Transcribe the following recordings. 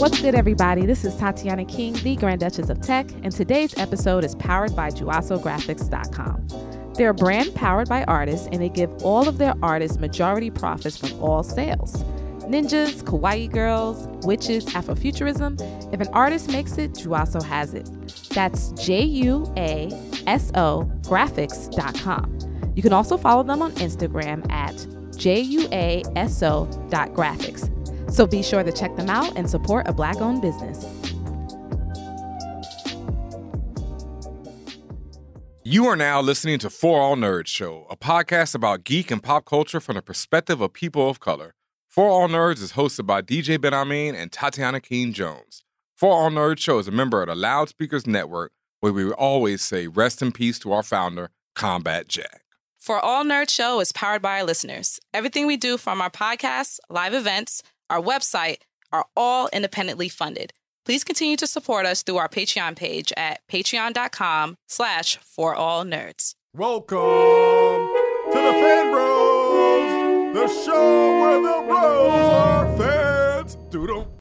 What's good, everybody? This is Tatiana King, the Grand Duchess of Tech, and today's episode is powered by JuasoGraphics.com. They're a brand powered by artists, and they give all of their artists majority profits from all sales. Ninjas, kawaii girls, witches, Afrofuturism. If an artist makes it, Juaso has it. That's J U A S O graphics.com. You can also follow them on Instagram at juaso.graphics. So be sure to check them out and support a black owned business. You are now listening to For All Nerds Show, a podcast about geek and pop culture from the perspective of people of color. For All Nerds is hosted by DJ Benhameen and Tatiana King Jones. For All Nerds Show is a member of the Loudspeakers Network, where we always say rest in peace to our founder, Combat Jack. For All Nerd Show is powered by our listeners. Everything we do from our podcasts, live events, our website are all independently funded. Please continue to support us through our Patreon page at patreon.com slash for all nerds. Welcome to the Fan Bros, the show where the bros are fans. Doodle.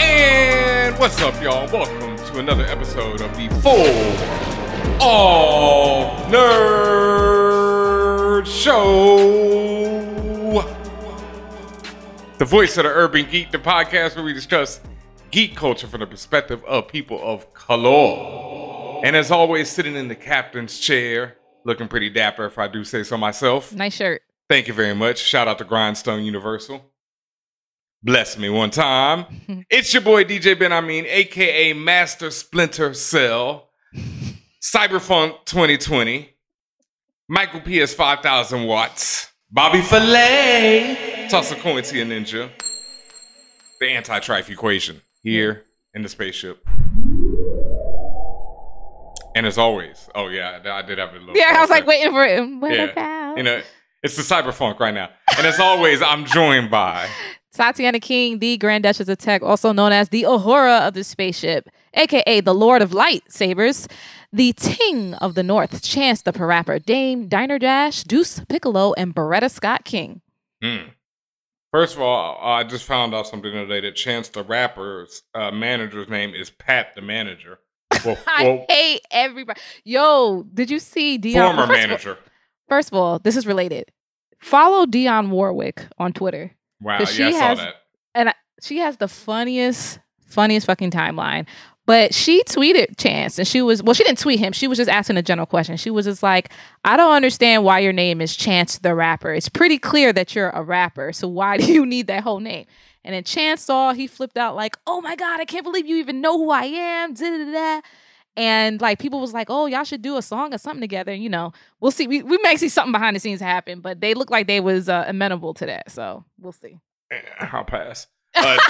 And what's up, y'all? Welcome to another episode of the Full All Nerd Show. The voice of the urban geek, the podcast where we discuss geek culture from the perspective of people of color. And as always, sitting in the captain's chair, looking pretty dapper, if I do say so myself. Nice shirt. Thank you very much. Shout out to Grindstone Universal. Bless me one time. it's your boy DJ Benhameen, aka Master Splinter Cell, Cyberfunk 2020, Michael PS 5000 watts, Bobby Filet, toss a coin to your ninja, the anti-trife equation here in the spaceship. And as always, oh yeah, I did have a little. Yeah, I was like waiting for it. What Yeah. about? You know, it's the cyberfunk right now. And as always, I'm joined by Tatiana King, the Grand Duchess of Tech, also known as the Uhura of the spaceship, aka the Lord of Lightsabers, the Ting of the North, Chance the Parapper, Dame, Diner Dash, Deuce Piccolo, and Beretta Scott King. Hmm. First of all, I just found out something today that Chance the Rapper's uh, manager's name is Pat the Manager. Well, I well hate everybody. Yo, did you see Dionne? former first of all- manager. first of all, this is related. Follow Dionne Warwick on Twitter. Wow, yeah, I she saw has- that. and I, she has the funniest, funniest fucking timeline. But she tweeted Chance, and she was well. She didn't tweet him. She was just asking a general question. She was just like, "I don't understand why your name is Chance the Rapper. It's pretty clear that you're a rapper. So why do you need that whole name?" And then Chance saw he flipped out like, "Oh my god, I can't believe you even know who I am." Da-da-da-da. And like people was like, "Oh, y'all should do a song or something together." You know, we'll see. We, we may see something behind the scenes happen, but they look like they was uh, amenable to that. So we'll see. Eh, I'll pass. But,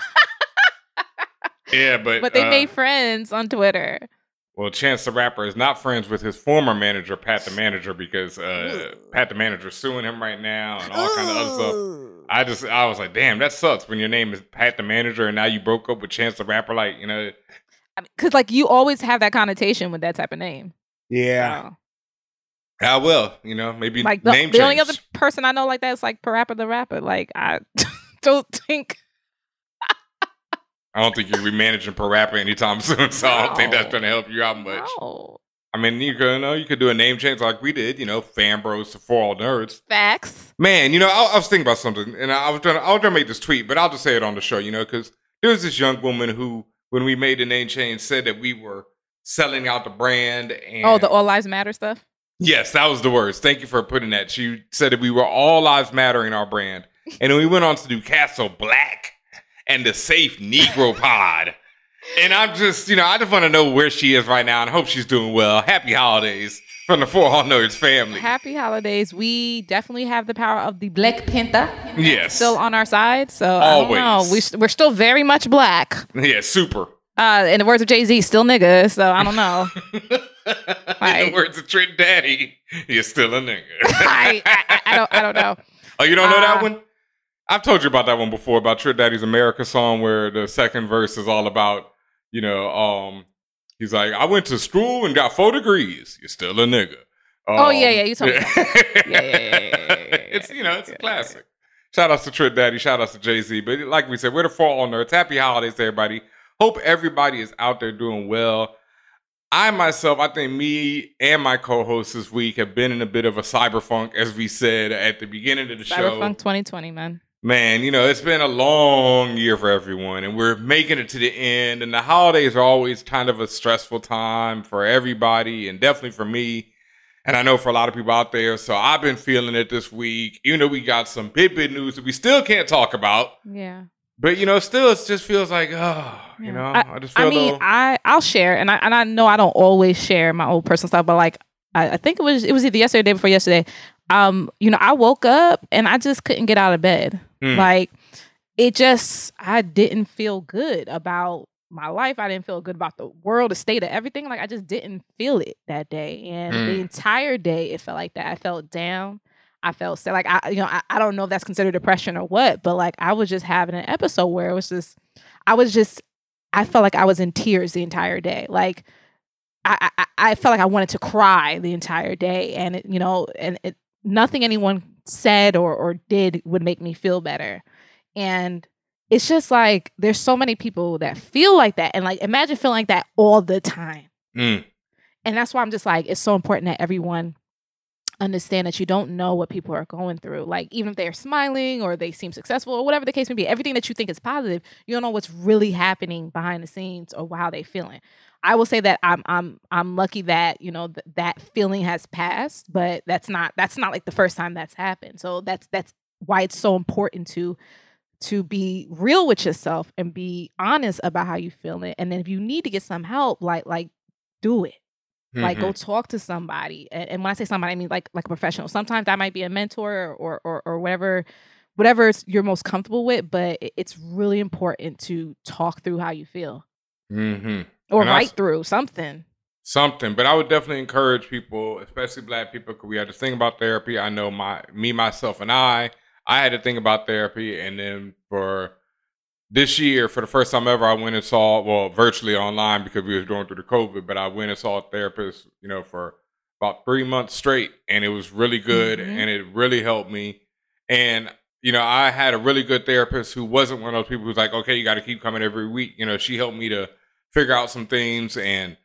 yeah, but But they uh, made friends on Twitter. well, Chance the Rapper is not friends with his former manager, Pat the Manager, because uh, Pat the Manager's suing him right now and all kind of other stuff. I just I was like, damn, that sucks when your name is Pat the Manager and now you broke up with Chance the Rapper. Like, you know, because like you always have that connotation with that type of name. yeah. So, Ah, well, you know, maybe like the, name the only other person I know like that is like Parappa the Rapper. Like I don't think. I don't think you'll be managing per rapper anytime soon, so I don't think that's going to help you out much. No. I mean, you could, you know, you could do a name change like we did, you know, fan bros to for all nerds. Facts. Man, you know, I, I was thinking about something, and I was I was to make this tweet, but I'll just say it on the show, you know, because there was this young woman who, when we made the name change, said that we were selling out the brand. And Oh, the All Lives Matter stuff. Yes, that was the words. Thank you for putting that. She said that we were all lives matter in our brand. And then we went on to do Castle Black and the Safe Negro Pod. And I'm just, you know, I just want to know where she is right now and hope she's doing well. Happy holidays from the For All Nerds family. Happy holidays. We definitely have the power of the Black Panther Yes. still on our side. So I don't know. We, we're still very much black. yeah, super. Uh, in the words of Jay Z, still nigga. So I don't know. In Right. the words of Trick Daddy, you're still a nigga. I, I, I don't. I don't know. Oh, you don't know that Uh, one? I've told you about that one before about Trick Daddy's America song where the second verse is all about, you know, um, he's like, I went to school and got four degrees. You're still a nigga. Oh, yeah, yeah, you told um, me yeah. Yeah, yeah, yeah. It's you know, it's a classic. Shout outs to Trick Daddy, shout outs to Jay Z. But like we said, we're the fall on nerds. Happy holidays to everybody. Hope everybody is out there doing well. I myself, I think me and my co-host this week have been in a bit of a cyberfunk, as we said at the beginning of the show. Cyberpunk 2020, man. Man, you know, it's been a long year for everyone, and we're making it to the end. And the holidays are always kind of a stressful time for everybody, and definitely for me. And I know for a lot of people out there. So I've been feeling it this week, even though we got some big, big news that we still can't talk about. Yeah. But, you know, still, it just feels like, oh, you know, I, just feel I mean, I I'll share, and I and I know I don't always share my old personal stuff, but like I, I think it was it was either yesterday or the day before yesterday. Um, you know, I woke up and I just couldn't get out of bed. Hmm. Like it just I didn't feel good about my life. I didn't feel good about the world, the state of everything. Like I just didn't feel it that day, and the Hmm. entire day it felt like that. I felt down. I felt sad. Like I, you know, I, I don't know if that's considered depression or what, but like I was just having an episode where it was just, I was just, I felt like I was in tears the entire day. Like I, I, I felt like I wanted to cry the entire day, and it, you know, and it, nothing anyone said or or did would make me feel better, and it's just like there's so many people that feel like that, and like imagine feeling like that all the time Mm. and that's why I'm just like it's so important that everyone understand that you don't know what people are going through. Like even if they're smiling or they seem successful or whatever the case may be, everything that you think is positive, you don't know what's really happening behind the scenes or how they're feeling. I will say that I'm I'm I'm lucky that you know th- that feeling has passed, but that's not that's not like the first time that's happened. So that's that's why it's so important to to be real with yourself and be honest about how you feeling. And then if you need to get some help, like like do it like Mhm. go talk to somebody and, and when i say somebody i mean like like a professional sometimes that might be a mentor or or or whatever whatever you're most comfortable with but it's really important to talk through how you feel Mhm. or And write through something something. But I would definitely encourage people, especially black people, because we had to think about therapy. I know my me, myself, and I, I had to think about therapy, and then for this year, for the first time ever, I went and saw well virtually online because we was going through the COVID, but I went and saw a therapist, you know, for about three months straight, and it was really good, Mhm. and it really helped me. And you know, I had a really good therapist who wasn't one of those people who's like, okay, you got to keep coming every week. You know, she helped me to figure out some things and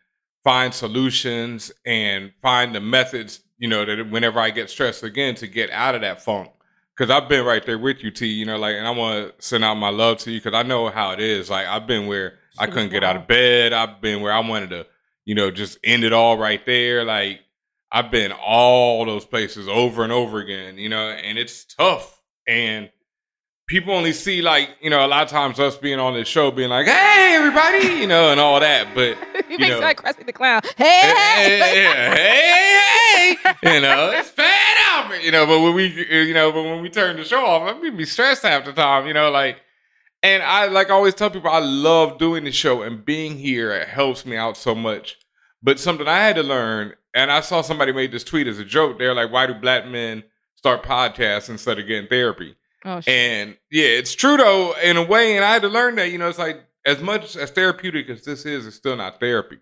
find solutions and find the methods, you know, that whenever I get stressed again to get out of that funk. Cause I've been right there with you, T, you know, like, and I want to send out my love to you because I know how it is. Like, I've been where I couldn't get out of bed. I've been where I wanted to, you know, just end it all right there. Like, I've been all those places over and over again, you know, and it's tough. And people only see like, you know, a lot of times us being on this show being like, hey, everybody, you know, and all that. But You makes know. like Krusty the Clown. Hey, hey, hey, hey, hey, hey, you know, it's bad out, you know. But when we, you know, but when we turn the show off, we be stressed half the time, you know, like. And I like I always tell people I love doing the show and being here. It helps me out so much. But something I had to learn, and I saw somebody made this tweet as a joke. They're like, "Why do black men start podcasts instead of getting therapy?" Oh, shit. And yeah, it's true though, in a way. And I had to learn that, you know, it's like as much as therapeutic as this is, it's still not therapy.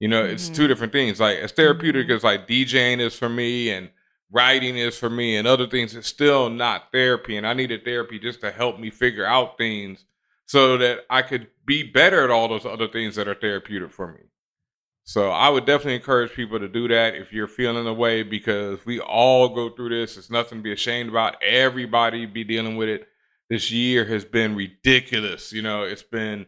You know, it's Mhm. two different things. Like as therapeutic Mhm. as like DJing is for me and writing is for me and other things, it's still not therapy. And I needed therapy just to help me figure out things so that I could be better at all those other things that are therapeutic for me. So I would definitely encourage people to do that if you're feeling the way because we all go through this. It's nothing to be ashamed about. Everybody be dealing with it. This year has been ridiculous. You know, it's been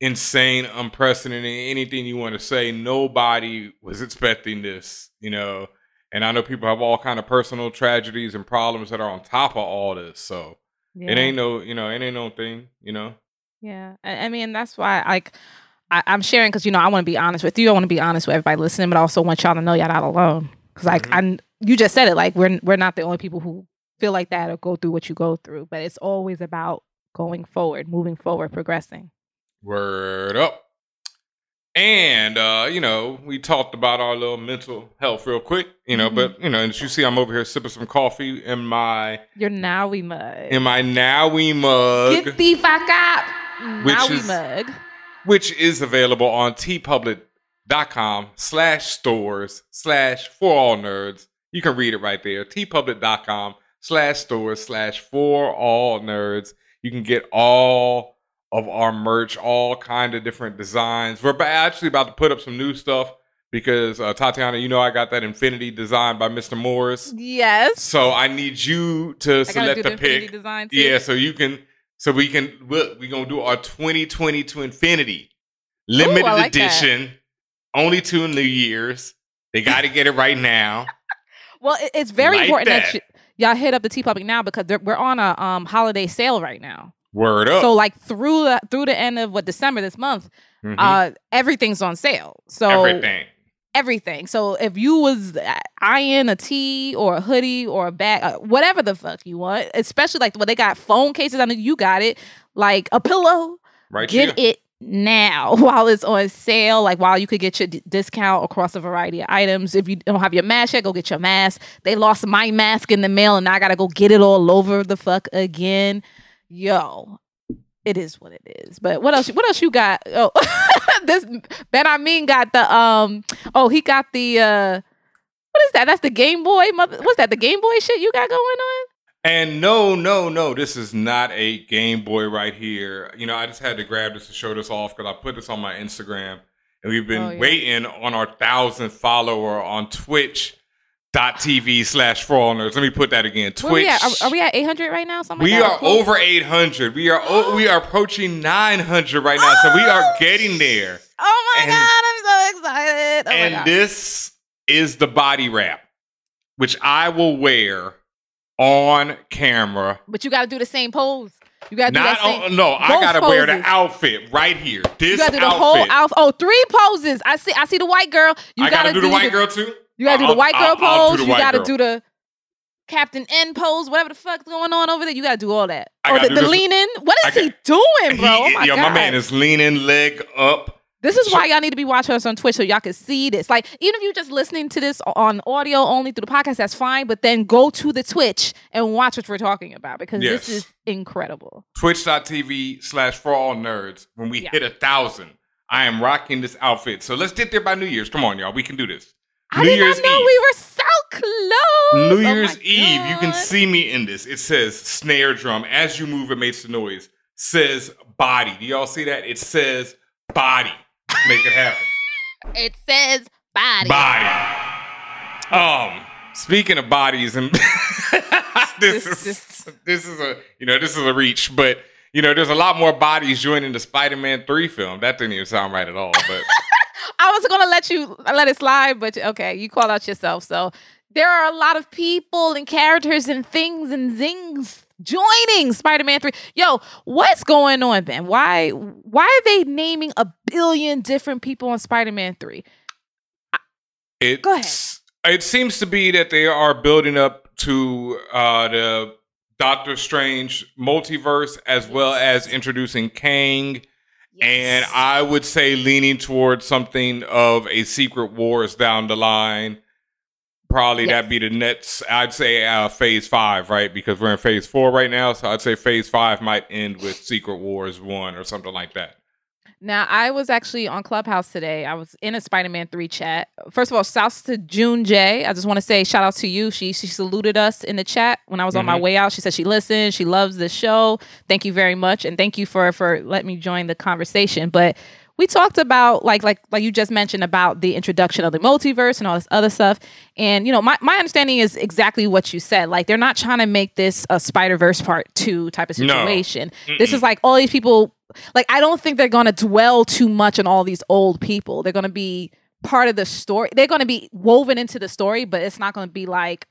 insane, unprecedented. Anything you want to say, nobody was expecting this. You know, and I know people have all kind of personal tragedies and problems that are on top of all this. So yeah. it ain't no, you know, it ain't no thing. You know. Yeah, I, I mean that's why like I, I'm sharing because you know I want to be honest with you. I want to be honest with everybody listening, but I also want y'all to know y'all not alone. Because like I, you just said it, like we're we're not the only people who feel like that or go through what you go through. But it's always about going forward, moving forward, progressing. Word up. And uh, you know, we talked about our little mental health real quick, you know, Mhm. but you know, and as you see, I'm over here sipping some coffee in my Your now we mug. in my Nowie mug, Get the fuck up. Which Now we is- mug. Which is available on teepublic.com slash stores slash for all nerds. You can read it right there. teepublic.com slash stores slash for all nerds. You can get all of our merch, all kind of different designs. We're actually about to put up some new stuff because uh, Tatiana, you know I got that Infinity design by Mr. Morris. Yes. So I need you to I gotta select do the the pick. design too. Yeah, so you can, so we can, we're, gonna do our 2020 to Infinity limited I like that. edition, only to New Year's. They got to get it right now. Well, it- it's very Like important that, that. y- y'all hit up the TeePublic now because we're on a um holiday sale right now. Word up. So like through the through the end of what December this month, Mhm. uh everything's on sale. So Everything. Everything. So if you was eyeing a tee or a hoodie or a bag, uh, whatever the fuck you want, especially like when they got phone cases, I know you got it, like a pillow, Right get here. it now while it's on sale. Like while you could get your d- discount across a variety of items. If you don't have your mask yet, go get your mask. They lost my mask in the mail, and now I gotta go get it all over the fuck again. Yo, it is what it is. But what else? What else you got? Oh, this Benhameen got the um. Oh, he got the uh. What is that? That's the Game Boy. Mother, what's that? The Game Boy shit you got going on? And no, no, no, this is not a Game Boy right here. You know, I just had to grab this to show this off because I put this on my Instagram. And we've been Oh, yeah. waiting on our thousand follower on twitch.tv slash for all nerds. Let me put that again. Twitch. Where we at? Are, are we at eight hundred right now? Something We like are Close? over 800. We are we are approaching 900 right now. So we are oh, getting there. Oh my And- god, I'm so excited! Oh and this is the body wrap, which I will wear on camera. but you got to do the same pose. You got to do that same. on, no, I gotta wear the outfit right here. This you got to do the outfit. whole outfit. Oh, three poses. I see. I see the white girl. You I gotta, do the white girl too. You got to do the white girl I'll- I'll do pose. you got to girl. do the Captain N pose. Whatever the fuck's going on over there, you got to do all that. Or the, the leaning. What is he doing, bro? oh my yo, god. my man is leaning leg up. This is why y'all need to be watching us on Twitch so y'all can see this. Like, even if you're just listening to this on audio only through the podcast, that's fine. But then go to the Twitch and watch what we're talking about because Yes. this is incredible. Twitch.tv slash for all nerds. When we Yeah. hit a thousand, I am rocking this outfit. So let's get there by New Year's. Come on, y'all. We can do this. I New did Year's not know Eve. we were so close. New Oh Year's Eve, you can see me in this. It says snare drum. As you move, it makes the noise. Says body. Do y'all see that? It says body. Make it happen. It says body. Body. Um, speaking of bodies, and this This- is this is a you know this is a reach, but you know there's a lot more bodies joining the Spider-Man three film. That didn't even sound right at all, but. I was gonna let you let it slide, but okay, you called out yourself. So there are a lot of people and characters and things and zings joining Spider-Man 3. Yo, what's going on, Ben? Why why are they naming a billion different people on Spider-Man 3? It, Go ahead. It seems to be that they are building up to uh, the Doctor Strange multiverse as well as introducing Kang. And I would say leaning towards something of a Secret Wars down the line. Probably Yes. that'd be the next, I'd say uh, phase five, right? Because we're in phase four right now. So I'd say phase five might end with Secret Wars one or something like that. Now, I was actually on Clubhouse today. I was in a Spider-Man 3 chat. First of all, shouts to June J. I just want to say shout out to you. She she saluted us in the chat when I was on my Mhm. way out. She said she listened, she loves the show. Thank you very much and thank you for for letting me join the conversation. But we talked about like like like you just mentioned about the introduction of the multiverse and all this other stuff. And you know, my, my understanding is exactly what you said. Like they're not trying to make this a Spider-Verse part 2 type of situation. No. This is like all these people like I don't think they're going to dwell too much on all these old people. They're going to be part of the story. They're going to be woven into the story, but it's not going to be like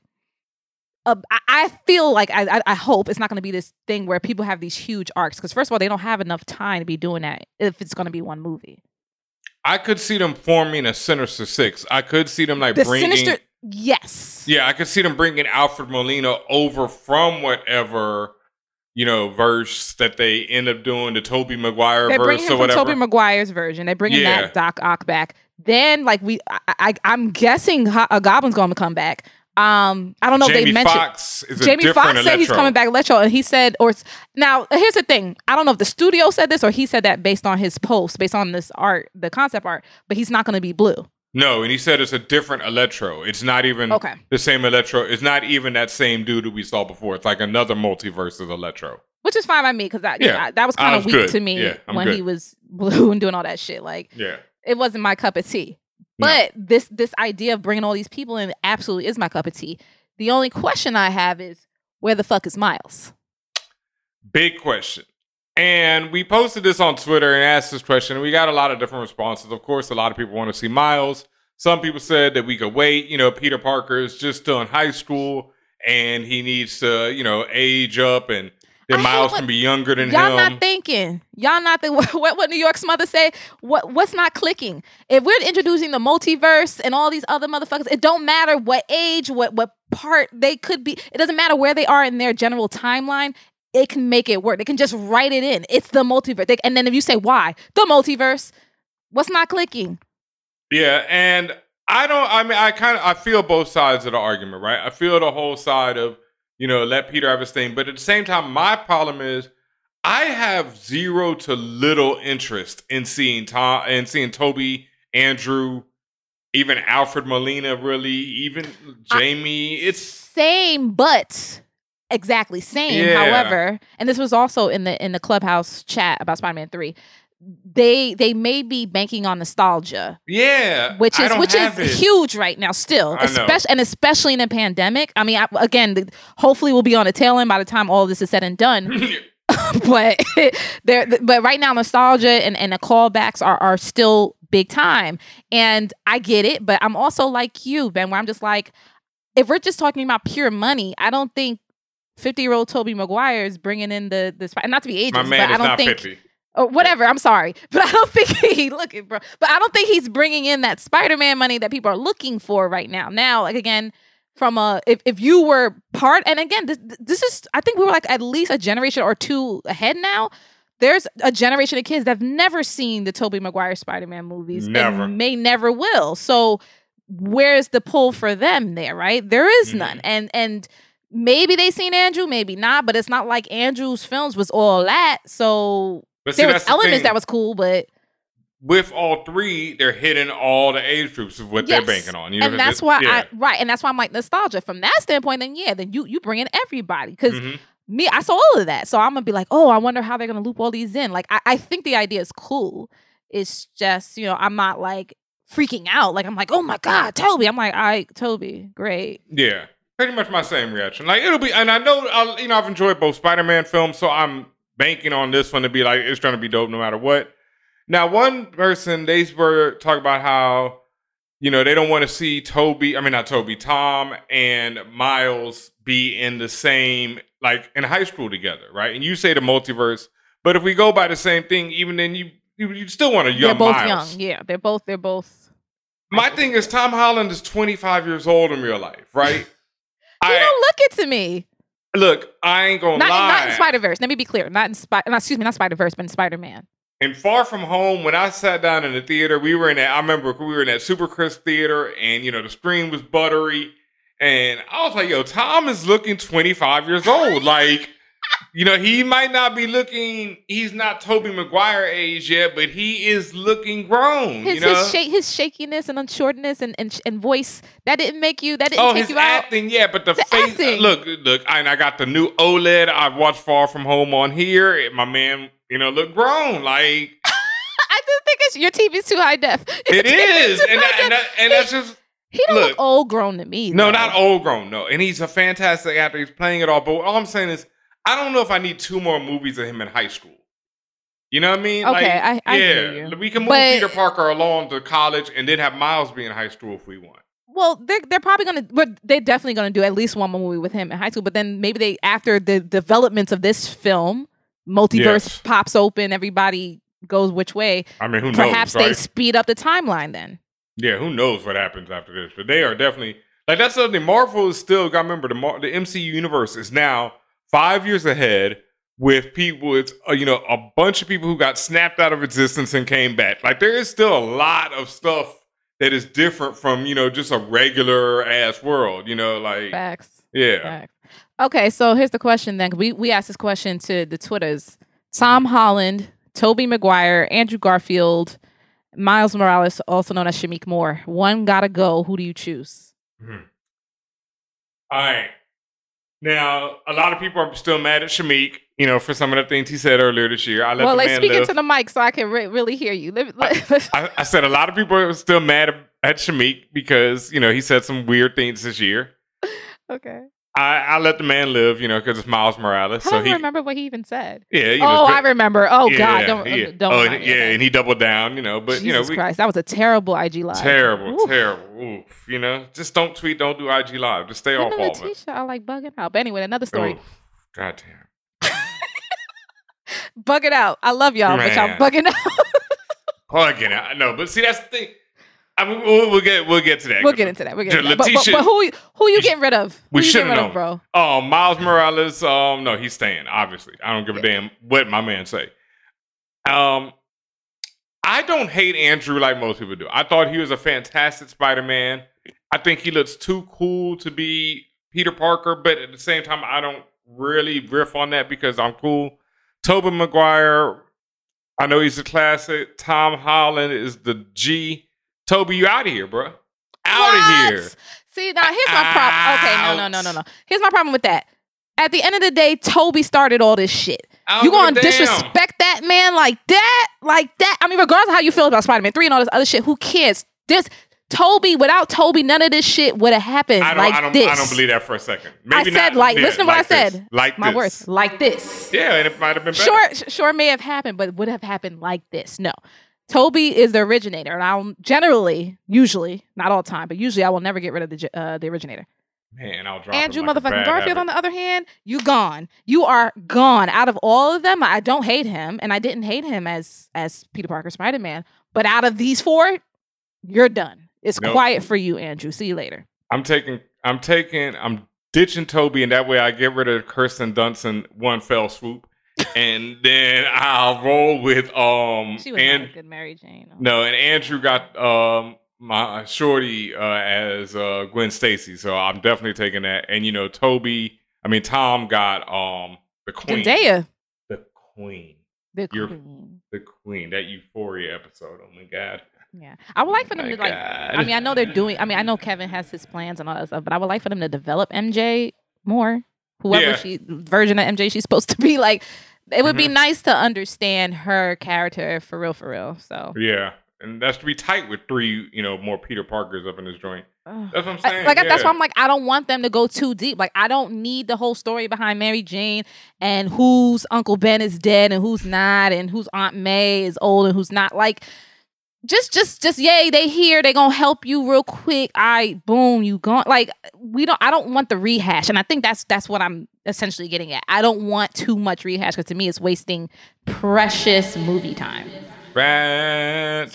I- feel like I, I I hope it's not going to be this thing where people have these huge arcs because first of all they don't have enough time to be doing that if it's going to be one movie. I could see them forming a Sinister Six. I could see them like The bringing. sinister, yes, Yeah, I could see them bringing Alfred Molina over from whatever you know verse that they end up doing the Tobey Maguire they verse or whatever. Tobey Maguire's version. They bring in Yeah. that Doc Ock back. Then like we, I, I I'm guessing a uh, Goblin's going to come back. Um, I don't know if they mentioned. Foxx is Jamie Foxx said he's coming back Electro, and he said, or now here's the thing. I don't know if the studio said this or he said that based on his post, based on this art, the concept art. But he's not going to be blue. No, and he said it's a different Electro. It's not even Okay. the same Electro. It's not even that same dude that we saw before. It's like another multiverse of Electro. which is fine by me because that Yeah, yeah, that was kind of weak good. to me Yeah, when good. he was blue and doing all that shit. Like Yeah. it wasn't my cup of tea. But this this idea of bringing all these people in absolutely is my cup of tea. The only question I have is where the fuck is Miles? Big question. And we posted this on Twitter and asked this question, and we got a lot of different responses. Of course, a lot of people want to see Miles. Some people said that we could wait. You know, Peter Parker is just still in high school and he needs to, you know, age up and I then Miles what- can be younger than him. Y'all not thinking. Y'all not think what what New York's mother say? What what's not clicking? If we're introducing the multiverse and all these other motherfuckers, it don't matter what age, what what part they could be. It doesn't matter where they are in their general timeline. It can make it work. They can just write it in. It's the multiverse. They- and then if you say why the multiverse, what's not clicking? Yeah, and I don't. I mean, I kind of I feel both sides of the argument, right? I feel the whole side of you know let Peter have his thing, but at the same time, my problem is I have zero to little interest in seeing Tom and seeing Toby, Andrew, even Alfred Molina, really, even I- Jamie. it's same, but exactly same. Yeah. However, and this was also in the in the clubhouse chat about Spider-Man Three. They they may be banking on nostalgia, yeah, which is which is it. huge right now. Still, I know. especially and especially in a pandemic. I mean, I, again, the, hopefully we'll be on the tail end by the time all this is said and done. but there but right now nostalgia and, and the callbacks are, are still big time and i get it but i'm also like you ben where i'm just like if we're just talking about pure money i don't think 50 year old toby maguire is bringing in the the Spi- not to be ageist but i don't think fifty. Or whatever i'm sorry but i don't think he looking, bro but i don't think he's bringing in that spider-man money that people are looking for right now now like again from a if, if you were part and again this this is i think we were like at least a generation or two ahead now there's a generation of kids that have never seen the Tobey Maguire Spider-Man movies Never. and may never will. So where's the pull for them there, right? There is Mhm. none. And and maybe they seen Andrew, maybe not, but it's not like Andrew's films was all that. So But see, there was that's the elements that was cool, but with all three, they're hitting all the age groups of what Yes. they're banking on. You know, and that's why yeah. I right, and that's why I'm like nostalgia from that standpoint. Then yeah, then you you bring in everybody because Mhm. me, I saw all of that. So I'm gonna be like, oh, I wonder how they're gonna loop all these in. Like, I, I think the idea is cool. It's just, you know, I'm not like freaking out. Like, I'm like, oh my God, Toby. I'm like, all right, Toby, great. Yeah, pretty much my same reaction. Like it'll be, and I know, I'll, you know, I've enjoyed both Spider-Man films, so I'm banking on this one to be like it's going to be dope no matter what. Now, one person they were talking about how you know they don't want to see Toby, I mean not Toby, Tom and Miles be in the same like in high school together, right? And you say the multiverse, but if we go by the same thing, even then you you, you still want a young they're both Miles. young. Yeah, they're both, they're both. My thing is Tom Holland is 25 years old in real life, right? You I don't look it to me. Look, I ain't gonna Not, lie. not in Spider Verse. Let me be clear. Not in Spider. Excuse me, not Spider Verse, but in Spider Man. And Far From Home, when I sat down in the theater, we were in that. I remember we were in that Super Crisp theater, and you know the screen was buttery, and I was like, "Yo, Tom is looking 25 years old. like, you know, he might not be looking. He's not Tobey Maguire age yet, but he is looking grown. His you know, his, shake, his shakiness and unsureness and, and and voice that didn't make you that didn't Oh, take his you out. acting, yeah, but the, The face. acting. Look, look, and I got the new OLED. I watched Far From Home on here. My man, you know, look grown. Like I just think it's your TV's too high def. Your it is, and, and, and that's just He don't look, Look. old grown to me. no, though. not old grown, no. And he's a fantastic actor. He's playing it all. But all I'm saying is, I don't know if I need two more movies of him in high school. You know what I mean? Okay, Like, I- I yeah, hear you. we can move But- Peter Parker along to college and then have Miles be in high school if we want. Well, they're they're probably gonna, but they're definitely gonna do at least one more movie with him in high school. But then maybe they, after the developments of this film, multiverse Yes. pops open, everybody goes which way. I mean, who Perhaps knows? they speed up the timeline then. Yeah, who knows what happens after this? But they are definitely like that's something. Marvel is still. Got remember the the MCU universe is now five years ahead with people. It's uh, you know a bunch of people who got snapped out of existence and came back. Like there is still a lot of stuff that is different from you know just a regular ass world. You know, like Facts. yeah, Facts. Okay, so here's the question then. We we asked this question to the Twitters. Tom Holland, Tobey Maguire, Andrew Garfield, Miles Morales, also known as Shameik Moore. One gotta go. Who do you choose? Mhm. All right. Now, a lot of people are still mad at Shameik, you know, for some of the things he said earlier this year. I let well, the like speak live. into the mic so I can re- really hear you. Let- let- I, I said a lot of people are still mad at Shameik because, you know, he said some weird things this year. okay. I, I let the man live, you know, because it's Miles Morales. I so don't he, remember what he even said. yeah, you know, oh, I remember. Oh Yeah, God, don't yeah. Uh, don't. oh, and- yeah, and he doubled down, you know, but Jesus you know, we, Christ, that was a terrible IG live. terrible, Oof. terrible. Oof, you know, just don't tweet, don't do IG live, just stay off all of it. Are like bugging out. But anyway, another story. Oof, goddamn. Bugging out. I love y'all, but y'all bugging out. bugging out. No, but see, that's the thing. I mean, we'll, we'll get we'll get to that. we'll get into that. We'll get into that. But, but, but who who you getting rid of? Who we should've rid of, bro? Oh, Miles Morales. Um, no, he's staying. Obviously, I don't give a damn what my man say. Um, I don't hate Andrew like most people do. I thought he was a fantastic Spider-Man. I think he looks too cool to be Peter Parker, but at the same time, I don't really riff on that because I'm cool. Tobey Maguire. I know he's a classic. Tom Holland is the G. Toby, you out of here, bro. Out of here. See, now here's my problem. Okay, no, no, no, no, no. Here's my problem with that. At the end of the day, Toby started all this shit. Oh, you gonna disrespect that man like that? Like that? I mean, regardless of how you feel about Spider Man 3 and all this other shit, who cares? This Toby, without Toby, none of this shit would have happened I don't, like I don't, this. I don't believe that for a second. I said like, listen to what like I this. said. Like My this. words, like this. Yeah, and it might have been better. Sure, sure may have happened, but would have happened like this. No. Toby is the originator, and I'll generally, usually, not all time, but usually I will never get rid of the uh, the originator. Man, I'll drop Andrew like motherfucking Garfield, habit. on the other hand, you gone. You are gone. Out of all of them, I don't hate him, and I didn't hate him as as Peter Parker Spider Man. But out of these four, you're done. It's Nope. quiet for you, Andrew. See you later. I'm taking, I'm taking, I'm ditching Toby, and that way I get rid of Kirsten Dunst in one fell swoop, and then I'll roll with um She was and not a good Mary Jane. no, and Andrew got um my shorty uh, as uh, Gwen Stacy, so I'm definitely taking that. And you know, Toby, I mean Tom got um the queen, Zendaya, the queen, the You're- queen. the queen. That Euphoria episode. Oh my god. Yeah, I would like for them My to like. God. I mean, I know they're doing. I mean, I know Kevin has his plans and all that stuff, but I would like for them to develop MJ more. Whoever Yeah. she version of MJ she's supposed to be, like, it would be Mhm. nice to understand her character for real, for real. So, Yeah, and that's to be tight with three, you know, more Peter Parkers up in this joint. Ugh. That's what I'm I- saying. like that's why I'm like I don't want them to go too deep. Like I don't need the whole story behind Mary Jane and whose Uncle Ben is dead and who's not and whose Aunt May is old and who's not. Like just just just yay they here they gonna help you real quick. I boom you gone. Like we don't. I don't want the rehash and I think that's that's what I'm essentially getting at. I don't want too much rehash because to me it's wasting precious movie time.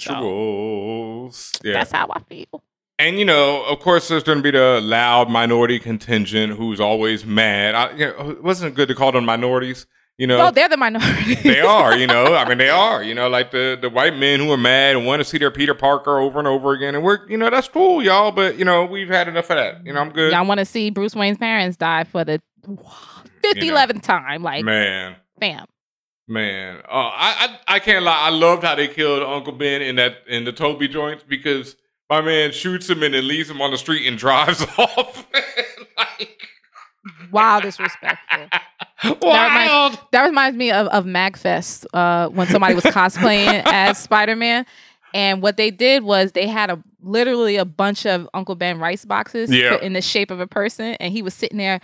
Rituals. Yeah. That's how I feel. And you know, of course, there's going to be the loud minority contingent who's always mad. I, you know, it wasn't good to call them minorities. You know, Well, they're the minority. they are. You know, I mean, they are. You know, like the the white men who are mad and want to see their Peter Parker over and over again. And we're, you know, that's cool, y'all. But you know, we've had enough of that. You know, I'm good. Y'all want to see Bruce Wayne's parents die for the 50, You know. 11th time. Like, Man, fam. man. Oh, I, I I can't lie. I loved how they killed Uncle Ben in that in the Toby joints because my man shoots him and then leaves him on the street and drives off. like, Wow, disrespectful. wild. That reminds me of, of MagFest uh, when somebody was cosplaying as Spider Man. And what they did was they had a literally a bunch of Uncle Ben rice boxes Yeah. put in the shape of a person, and he was sitting there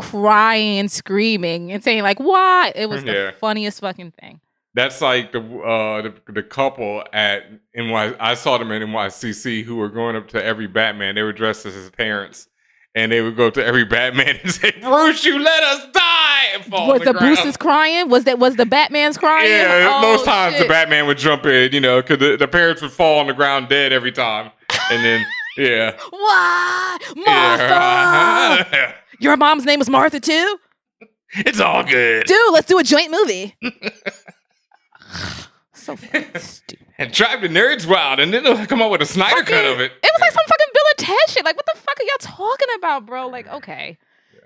crying, and screaming, and saying like, "Why?" It was the funniest fucking thing. That's like the uh the, the couple at NY. I saw them in NYCC who were going up to every Batman. They were dressed as his parents, and they would go to every Batman and say, "Bruce, you let us die!" And fall was the, the ground. Bruce's crying? Was that was the Batman's crying? Yeah, Oh, most times the. Batman would jump in, you know, because the, the parents would fall on the ground dead every time, and then yeah, Why, Martha? yeah, Your mom's name was Martha too. it's all good. Dude, let's do a joint movie. So fucking stupid. and drive the nerds wild, and then they'll come up with a Snyder cut of it. It was like some fucking Bill and Ted shit. Like, what the fuck are y'all talking about, bro? Like, okay.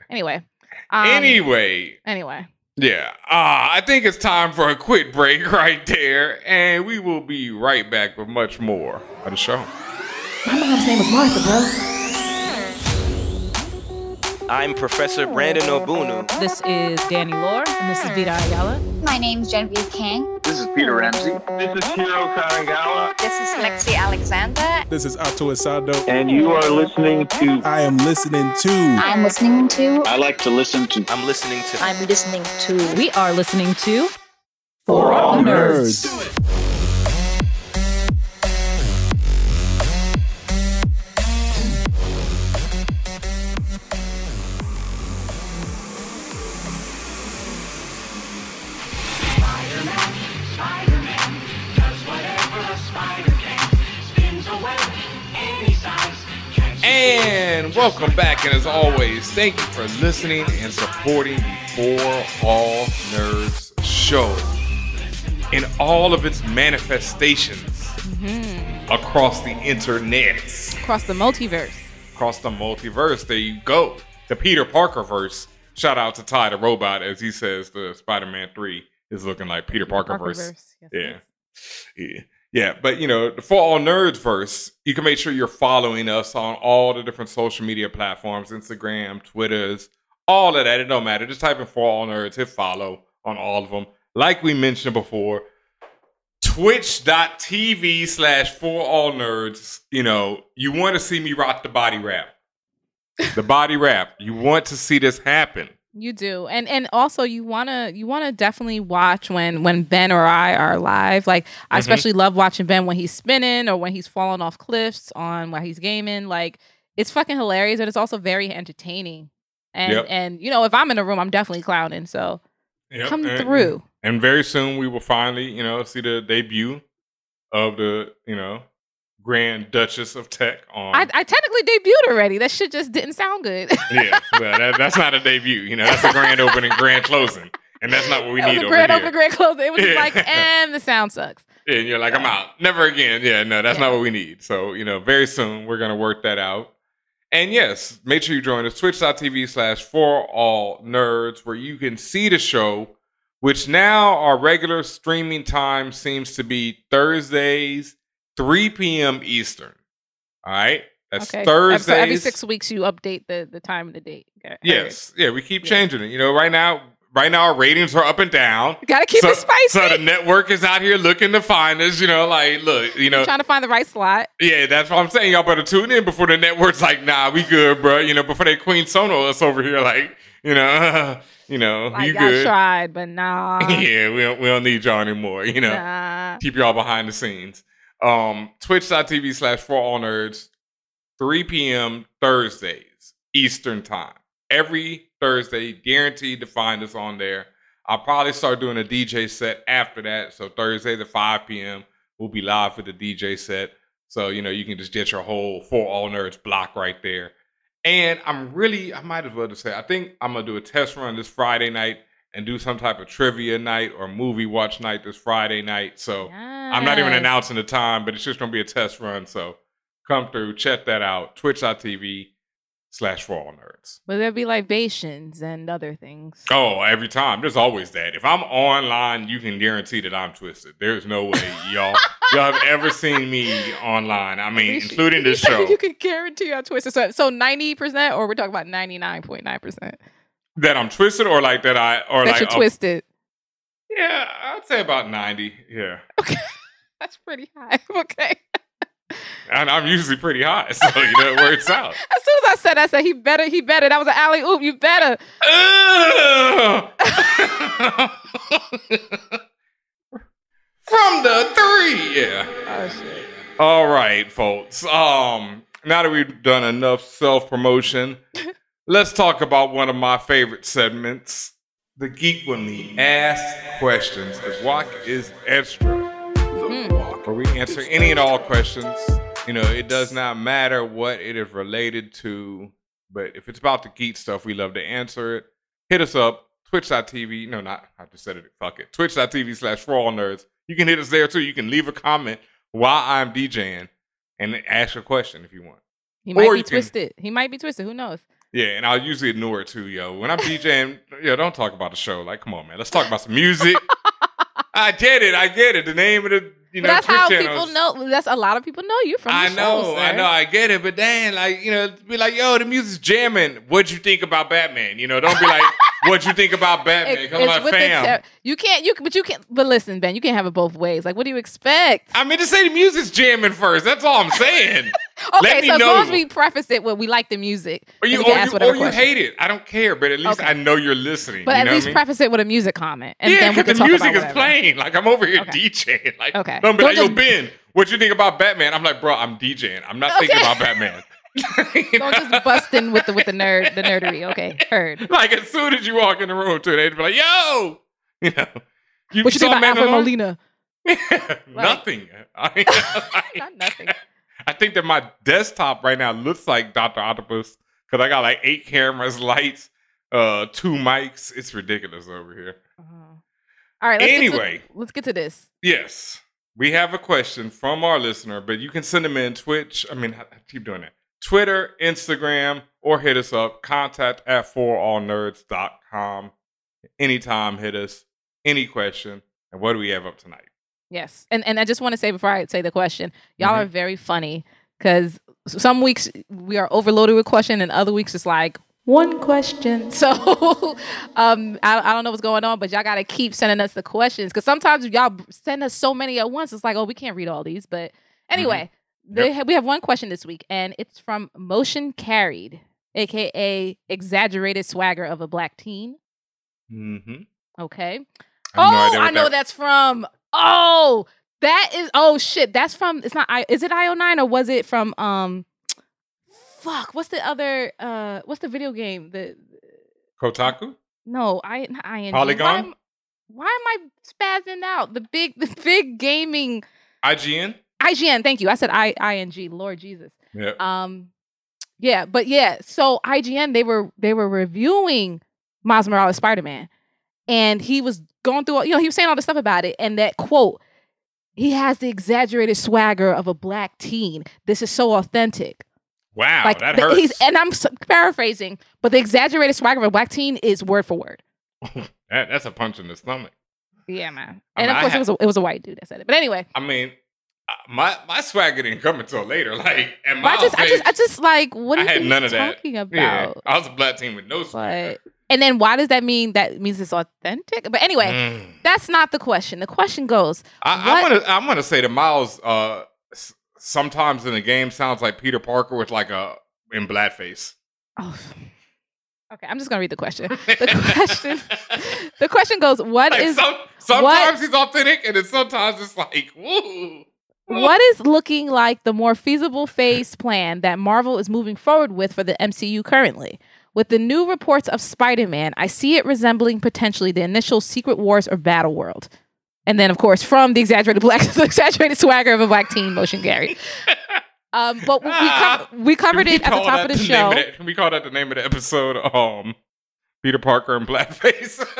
Anyway. Um, anyway, Anyway. yeah, uh, I think it's time for a quick break right there, and we will be right back with much more of the show. My mom's name was Martha, bro. I'm Professor Brandon Obunu. This is Danny Lore, and this is Vita Ayala. My name's Genevieve King. This is Peter Ramsey. This is Hiro Karangala. This is Lexi Alexander. This is Ato Essandoh. And you are listening to. I am listening to. I'm listening to. I like to listen to. I'm listening to. I'm listening to. We are listening to For All Nerds. And welcome back, and as always, thank you for listening and supporting the For All Nerds show in all of its manifestations mm-hmm. across the internet, Across the Multiverse. across the multiverse. There you go, the Peter Parker verse. Shout out to Ty the robot, as he says the Spider-Man Three is looking like Peter Parker verse. Yes, Yeah. yes. Yeah. Yeah, but you know, For All Nerds first, you can make sure you're following us on all the different social media platforms, Instagram, Twitters, all of that. It don't matter. Just type in For All Nerds, hit follow on all of them. Like we mentioned before, twitch.tv slash For All Nerds. You know, you want to see me rock the body wrap. The body wrap. You want to see this happen. You do, and and also you wanna you wanna definitely watch when when Ben or I are live. Like I Mhm. especially love watching Ben when he's spinning or when he's falling off cliffs on while he's gaming. Like it's fucking hilarious, and it's also very entertaining. And Yep. and you know if I'm in a room, I'm definitely clowning. So Yep, come and- through. And very soon we will finally, you know, see the debut of the, you know, Grand Duchess of Tech on. I, I technically debuted already. That shit just didn't sound good. yeah, well, that, that's not a debut. You know, that's a grand opening, grand closing, and that's not what we That was need a over grand here. open, grand closing. It was just Yeah. like, and the sound sucks. Yeah, and you're like, I'm out. Never again. Yeah, no, that's Yeah. not what we need. So, you know, very soon we're gonna work that out. And yes, make sure you join us, twitch.tv slash for all nerds, where you can see the show, which now our regular streaming time seems to be Thursdays, 3 p.m. Eastern. All right. That's Okay. So every six weeks you update the the time and the date. Okay. Yes. Yeah, we keep Yeah. changing it. You know, right now, right now our ratings are up and down. Gotta keep so, it spicy. So the network is out here looking to find us, you know, like look, you know, trying to find the right slot. yeah, that's what I'm saying. Y'all better tune in before the network's like, nah, we good, bro. You know, before they Queen Sono us over here, like, you know, you know, Like you good. tried, but nah. yeah, we don't we don't need y'all anymore, you know. Nah. Keep y'all behind the scenes. Um, twitch.tv slash for all nerds, 3 p.m. Thursdays, Eastern time. Every Thursday, guaranteed to find us on there. I'll probably start doing a DJ set after that. So Thursday at 5 p.m. we'll be live for the DJ set. So, you know, you can just get your whole for all nerds block right there. And I'm really, I might as well just say, I think I'm gonna do a test run this Friday night and do some type of trivia night or movie watch night this Friday night. So yes. I'm not even announcing the time, but it's just going to be a test run. So come through, check that out. Twitch.tv slash for all nerds. Will there be libations and other things? Oh, every time. There's always that. If I'm online, you can guarantee that I'm twisted. There's no way y'all y'all have ever seen me online. I mean, including this show. You can guarantee I'm twisted. So, so 90% or we're talking about 99.9%. That I'm twisted or like that I or That like you're twisted. Yeah, I'd say about 90. Yeah. Okay, that's pretty high. Okay. And I'm usually pretty high, so you know it works out. As soon as I said, I said he better, he better. That was an alley oop. You better. From the three, yeah. Oh shit. All right, folks. Um, now that we've done enough self promotion, let's talk about one of my favorite segments, the Geek When Me Ask Questions. The walk is extra, hmm. where we answer any and all questions. You know, it does not matter what it is related to, but if it's about the geek stuff, we love to answer it. Hit us up, twitch.tv. No, not, I just said it. Fuck it. Twitch.tv slash for all nerds. You can hit us there too. You can leave a comment while I'm DJing and ask a question if you want. He might Or be you can- twisted. He might be twisted. Who knows? Yeah, and I'll usually ignore it too, yo. When I'm DJing, yo, don't talk about the show. Like, come on, man. Let's talk about some music. I get it. I get it. The name of the, you know, that's how channels. people know. That's a lot of people know you from. The I show, know, I know, I get it, but then, like, you know, be like, yo, the music's jamming. What'd you think about Batman? You know, don't be like, what'd you think about Batman? It- Come on, fam. you can't. You but you can't. But listen, Ben, you can't have it both ways. Like, what do you expect? I mean, to say the music's jamming first. That's all I'm saying. Okay, so as long as we preface it with we like the music, or you, or you, or you hate it. I don't care, but at least Okay. I know you're listening. But you at know least what I mean? preface it with a music comment, and yeah, because the talk music is playing. Like I'm over here Okay. DJing. Like, Okay. don't be Don't like, yo, Ben, what you think about Batman? I'm like, bro, I'm DJing. I'm not thinking about Batman. You Don't just bust in with the with the nerd the nerdery. Okay, heard. like as soon as you walk in the room, too, they'd be like, yo, you know, you What you think about Alfred? Molina? Nothing. I, mean, like, Not nothing. I think that my desktop right now looks like Doctor Octopus because I got like eight cameras, lights, uh, two mics. It's ridiculous over here. Uh-huh. All right. Let's Anyway. get to, let's get to this. Yes, we have a question from our listener, but you can send them in Twitch. I mean, I keep doing it. Twitter, Instagram, or hit us up. Contact at forallnerds.com. Anytime, hit us. Any question. And what do we have up tonight? Yes, and and I just want to say before I say the question, y'all Mhm. are very funny because some weeks we are overloaded with question, and other weeks it's like one question. So um, I, I don't know what's going on, but y'all got to keep sending us the questions because sometimes y'all send us so many at once. It's like, oh, we can't read all these. But anyway, they ha- we have one question this week, and it's from Motion Carried, aka Exaggerated Swagger of a Black Teen. Mm-hmm. Okay. I have no oh, I know that- that's from. Oh, that is. Oh shit, that's from. It's not. I. Is it IO nine or was it from? Um. Fuck. What's the other? Uh. What's the video game? The Kotaku? no. I. Not ING. Polygon? Why am, why am I spazzing out? The big. The big gaming. IGN? IGN. Thank you. I said I. ING. Lord Jesus. Yeah. Um, yeah, but yeah, so IGN they were they were reviewing Miles Morales Spider Man, and he was going through, all- you know, he was saying all this stuff about it, and that quote, he has the exaggerated swagger of a black teen. This is so authentic. Wow, like that hurts. he's, and I'm paraphrasing, but the exaggerated swagger of a black teen is word for word. That- that's a punch in the stomach. Yeah, man. I And mean, of course, ha- it was a, it was a white dude that said it. But anyway, I mean, my my swagger didn't come until later. Like, and but I just, I just, I just like, what I are had you none of that. talking about? Yeah, I was a black team with no swagger. But and then why does that mean that means it's authentic? But anyway, Mm. that's not the question. The question goes, I, I'm gonna I'm gonna say that Miles uh s- sometimes in the game sounds like Peter Parker with like a in blackface. oh, okay, I'm just gonna read the question. The question, the question goes, what Like is some, sometimes he's authentic, and then sometimes it's like woo. What is looking like the more feasible phase plan that Marvel is moving forward with for the MCU currently? With the new reports of Spider-Man, I see it resembling potentially the initial Secret Wars or Battle World. And then, of course, from the exaggerated black, the exaggerated swagger of a black teen, motion Gary. Um, but we, we, co- we covered Can it we at the top of the name show. that- can we call that the name of the episode? Um, Peter Parker and blackface.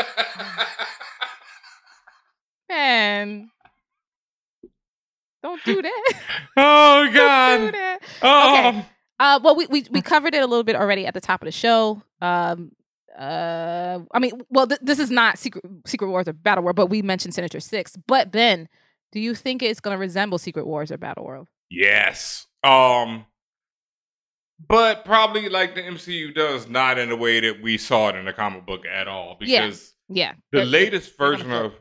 Man, don't do that. oh Don't do God. that. Oh. Okay. Uh, well, we, we we covered it a little bit already at the top of the show. Um, uh, I mean, well, th- this is not Secret Secret Wars or Battle World, but we mentioned Sinister Six. But Ben, do you think it's going to resemble Secret Wars or Battle World? Yes. Um but probably like the MCU does not in the way that we saw it in the comic book at all because Yeah, the They're- latest they're version of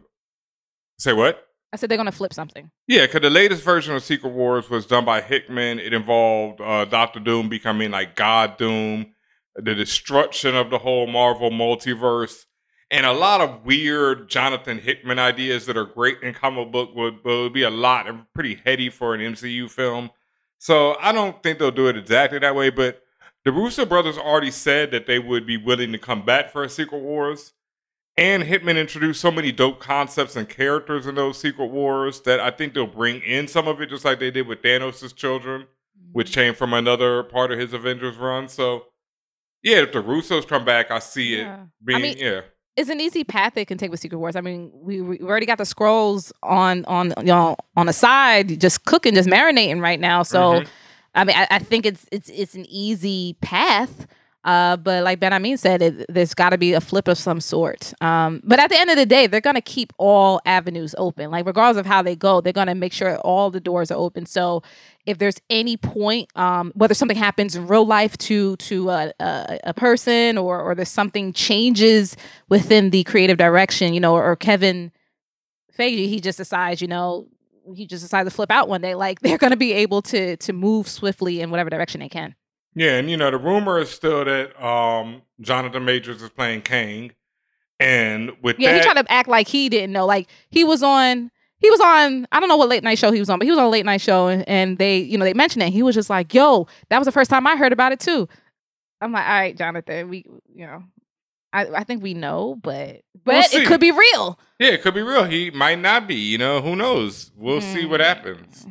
Say what? I said they're going to flip something. Yeah, because the latest version of Secret Wars was done by Hickman. It involved uh, Doctor Doom becoming like God Doom, the destruction of the whole Marvel multiverse, and a lot of weird Jonathan Hickman ideas that are great in comic book would, would be a lot and pretty heady for an MCU film. So I don't think they'll do it exactly that way, but the Russo brothers already said that they would be willing to come back for a Secret Wars. And Hickman introduced so many dope concepts and characters in those Secret Wars that I think they'll bring in some of it, just like they did with Thanos' children, which came from another part of his Avengers run. So, yeah, if the Russos come back, I see it Yeah. being, I mean, yeah. it's an easy path they can take with Secret Wars. I mean, we we already got the scrolls on on you know on the side, just cooking, just marinating right now. So, Mhm. I mean, I, I think it's it's it's an easy path. Uh, but like Benhameen said, it, there's got to be a flip of some sort. Um, but at the end of the day, they're gonna keep all avenues open. Like regardless of how they go, they're gonna make sure all the doors are open. So if there's any point, um, whether something happens in real life to to a, a, a person or or there's something changes within the creative direction, you know, or, Kevin Feige, he just decides, you know, he just decides to flip out one day. Like they're gonna be able to to move swiftly in whatever direction they can. Yeah, and you know the rumor is still that um, Jonathan Majors is playing Kang, and with Yeah, that, he tried to act like he didn't know. Like he was on he was on I don't know what late night show he was on, but he was on a late night show and, and they, you know, they mentioned it. He was just like, "Yo, that was the first time I heard about it too." I'm like, "All right, Jonathan, we, you know, I I think we know, but but We'll it could be real." yeah, it could be real. He might not be. You know, who knows? We'll see what Mm. happens.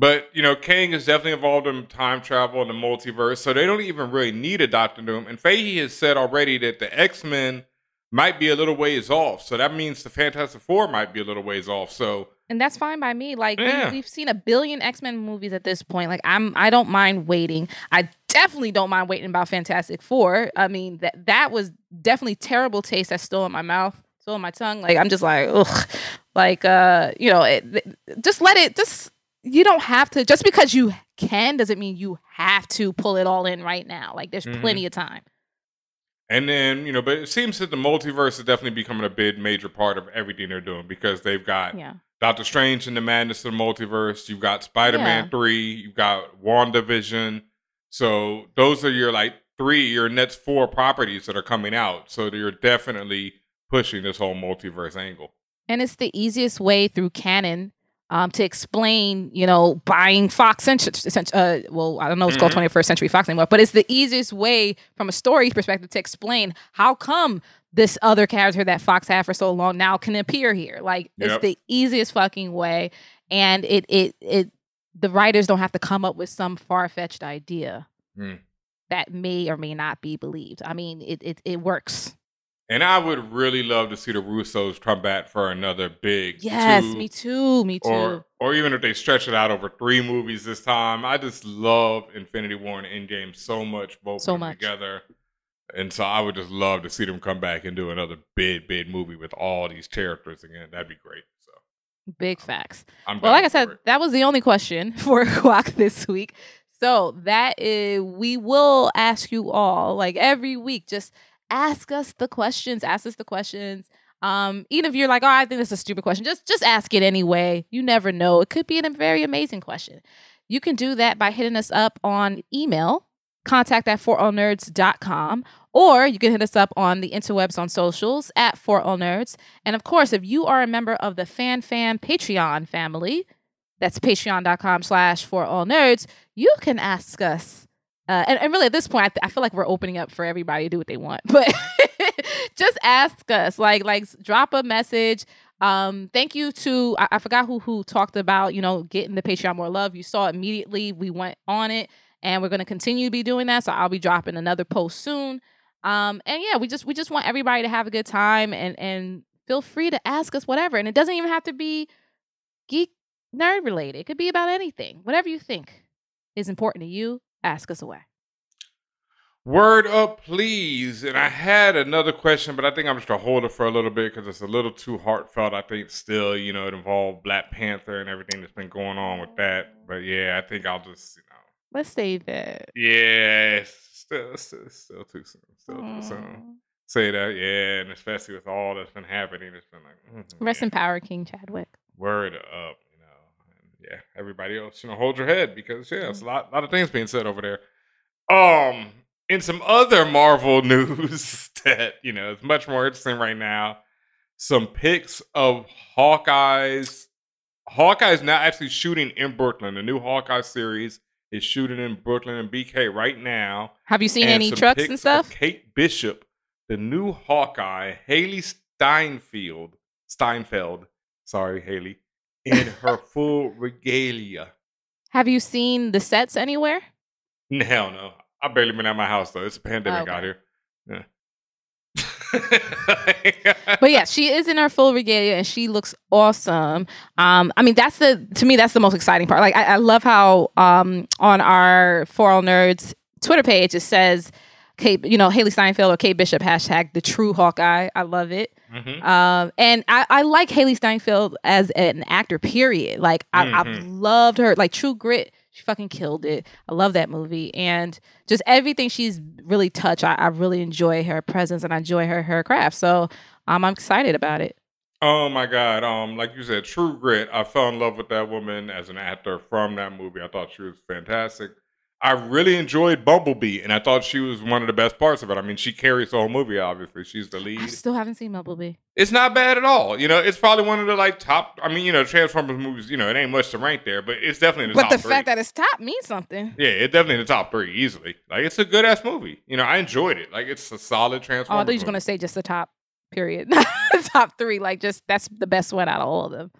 But you know, Kang is definitely involved in time travel and the multiverse, so they don't even really need a Doctor Doom. And Feige has said already that the X Men might be a little ways off, so that means the Fantastic Four might be a little ways off. So And that's fine by me. Like Yeah. we, we've seen a billion X Men movies at this point. Like I'm, I don't mind waiting. I definitely don't mind waiting about Fantastic Four. I mean that that was definitely terrible taste that's still in my mouth, still in my tongue. Like I'm just like, ugh. Like uh, you know, it, just let it. Just you don't have to. Just because you can doesn't mean you have to pull it all in right now. Like there's Mhm. plenty of time. And then, you know, but it seems that the multiverse is definitely becoming a big major part of everything they're doing because they've got Yeah. Doctor Strange and the Madness of the Multiverse, you've got Spider Man Yeah. 3, you've got WandaVision. So those are your like three, your next four properties that are coming out. So you're definitely pushing this whole multiverse angle. And it's the easiest way through canon um, to explain, you know, buying Fox. Cent- cent- uh, well, I don't know if it's called Mhm. 21st Century Fox anymore, but it's the easiest way from a story perspective to explain how come this other character that Fox had for so long now can appear here. Like Yep. it's the easiest fucking way, and it it it the writers don't have to come up with some far fetched idea Hmm. that may or may not be believed. I mean, it it it works. And I would really love to see the Russos come back for another big Yes, two, me too. Me too. Or or even if they stretch it out over three movies this time. I just love Infinity War and Endgame so much, both So much. together. And so I would just love to see them come back and do another big, big movie with all these characters again. That'd be great. So Big facts. I'm Well, like I said, it. that was the only question for Quack this week. So that is, we will ask you all, like every week, just ask us the questions. Ask us the questions. Um, even if you're like, oh, I think that's a stupid question, just just ask it anyway. You never know. It could be a very amazing question. You can do that by hitting us up on email, contact at forallnerds.com, or you can hit us up on the interwebs on socials at For All Nerds. And of course, if you are a member of the Fan Fan Patreon family, that's patreon.com slash for all nerds, you can ask us. Uh, and, and really, at this point, I, th- I feel like we're opening up for everybody to do what they want. But just ask us, like, like drop a message. Um, thank you to I, I forgot who who talked about you know getting the Patreon more love. You saw immediately. We went on it, and we're going to continue to be doing that. So I'll be dropping another post soon. Um, and yeah, we just we just want everybody to have a good time and and feel free to ask us whatever. And it doesn't even have to be geek nerd related. It could be about anything. Whatever you think is important to you, ask us away. Word up, please. And I had another question, but I think I'm just gonna hold it for a little bit because it's a little too heartfelt. I think still, you know, it involved Black Panther and everything that's been going on with that. But yeah, I think I'll just, you know, Let's save it. yeah, still, still, still too soon. Still too soon. Say that, yeah, and especially with all that's been happening, it's been like, mhm, Rest yeah. in power, King Chadwick. Word up, you know. And yeah, everybody else, you know, hold your head because yeah, it's a lot, lot of things being said over there. Um, in some other Marvel news that you know is much more interesting right now, some pics of Hawkeye's. Hawkeye's now actually shooting in Brooklyn. The new Hawkeye series is shooting in Brooklyn and BK right now. Have you seen And any trucks and stuff? Kate Bishop, the new Hawkeye, Hailee Steinfeld, Steinfeld, sorry, Hailee, in her full regalia. Have you seen the sets anywhere? Hell no. I barely been at my house though. It's a pandemic Okay. out here. Yeah. but yeah, she is in her full regalia and she looks awesome. Um, I mean, that's the to me that's the most exciting part. Like, I, I love how um on our For All Nerds Twitter page it says, Kate, you know, Hailee Steinfeld or Kate Bishop hashtag the true Hawkeye. I love it. Mhm. Um, and I, I like Hailee Steinfeld as an actor. Period. Like I, I've Mhm. loved her. Like True Grit, she fucking killed it. I love that movie, and just everything she's really touched. I, I really enjoy her presence, and I enjoy her her craft. So um, I'm excited about it. Oh my God! Um, like you said, True Grit. I fell in love with that woman as an actor from that movie. I thought she was fantastic. I really enjoyed Bumblebee, and I thought she was one of the best parts of it. I mean, she carries the whole movie. Obviously, she's the lead. I still haven't seen Bumblebee. It's not bad at all. You know, it's probably one of the like top. I mean, you know, Transformers movies. You know, it ain't much to rank there, but it's definitely in the But the three. fact that it's top means something. yeah, it's definitely in the top three easily. Like, it's a good ass movie. You know, I enjoyed it. Like, it's a solid Transformers. Oh, I thought you movie. gonna say just the top. Period. top three. Like just that's the best one out of all of them.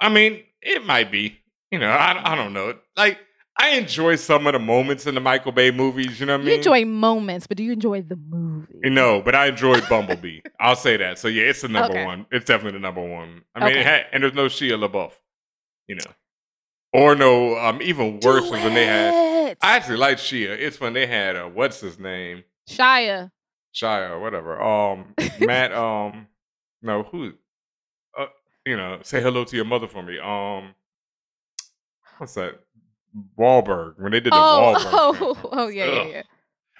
I mean, it might be. You know, I, I don't know. Like, I enjoy some of the moments in the Michael Bay movies. You know what I mean? You enjoy moments, but do you enjoy the movie? No, but I enjoyed Bumblebee. I'll say that. So yeah, it's the number Okay. one. It's definitely the number one. I mean, it Okay. had, and there's no Shia LaBeouf. You know, or no. Um, even worse was when they had. I actually like Shia. It's when they had uh, what's his name, Shia. Shia whatever. Um, Matt. Um, no, who? Uh, you know, say hello to your mother for me. Um, what's that? Wahlberg when they did the Oh, Wahlberg. film. oh, oh, yeah, yeah, yeah.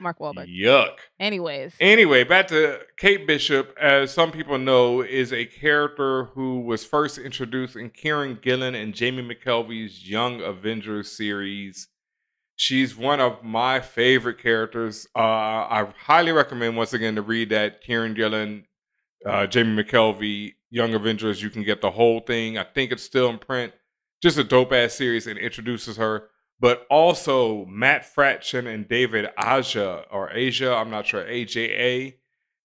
Mark Wahlberg. Yuck. Anyways, Anyway, back to Kate Bishop. As some people know, is a character who was first introduced in Kieran Gillen and Jamie McKelvie's Young Avengers series. She's one of my favorite characters. Uh, I highly recommend once again to read that Kieran Gillen, uh, Jamie McKelvie, Young Avengers. You can get the whole thing. I think it's still in print. Just a dope ass series and introduces her but also Matt Fraction and David Aja or Asia, I'm not sure, AJA.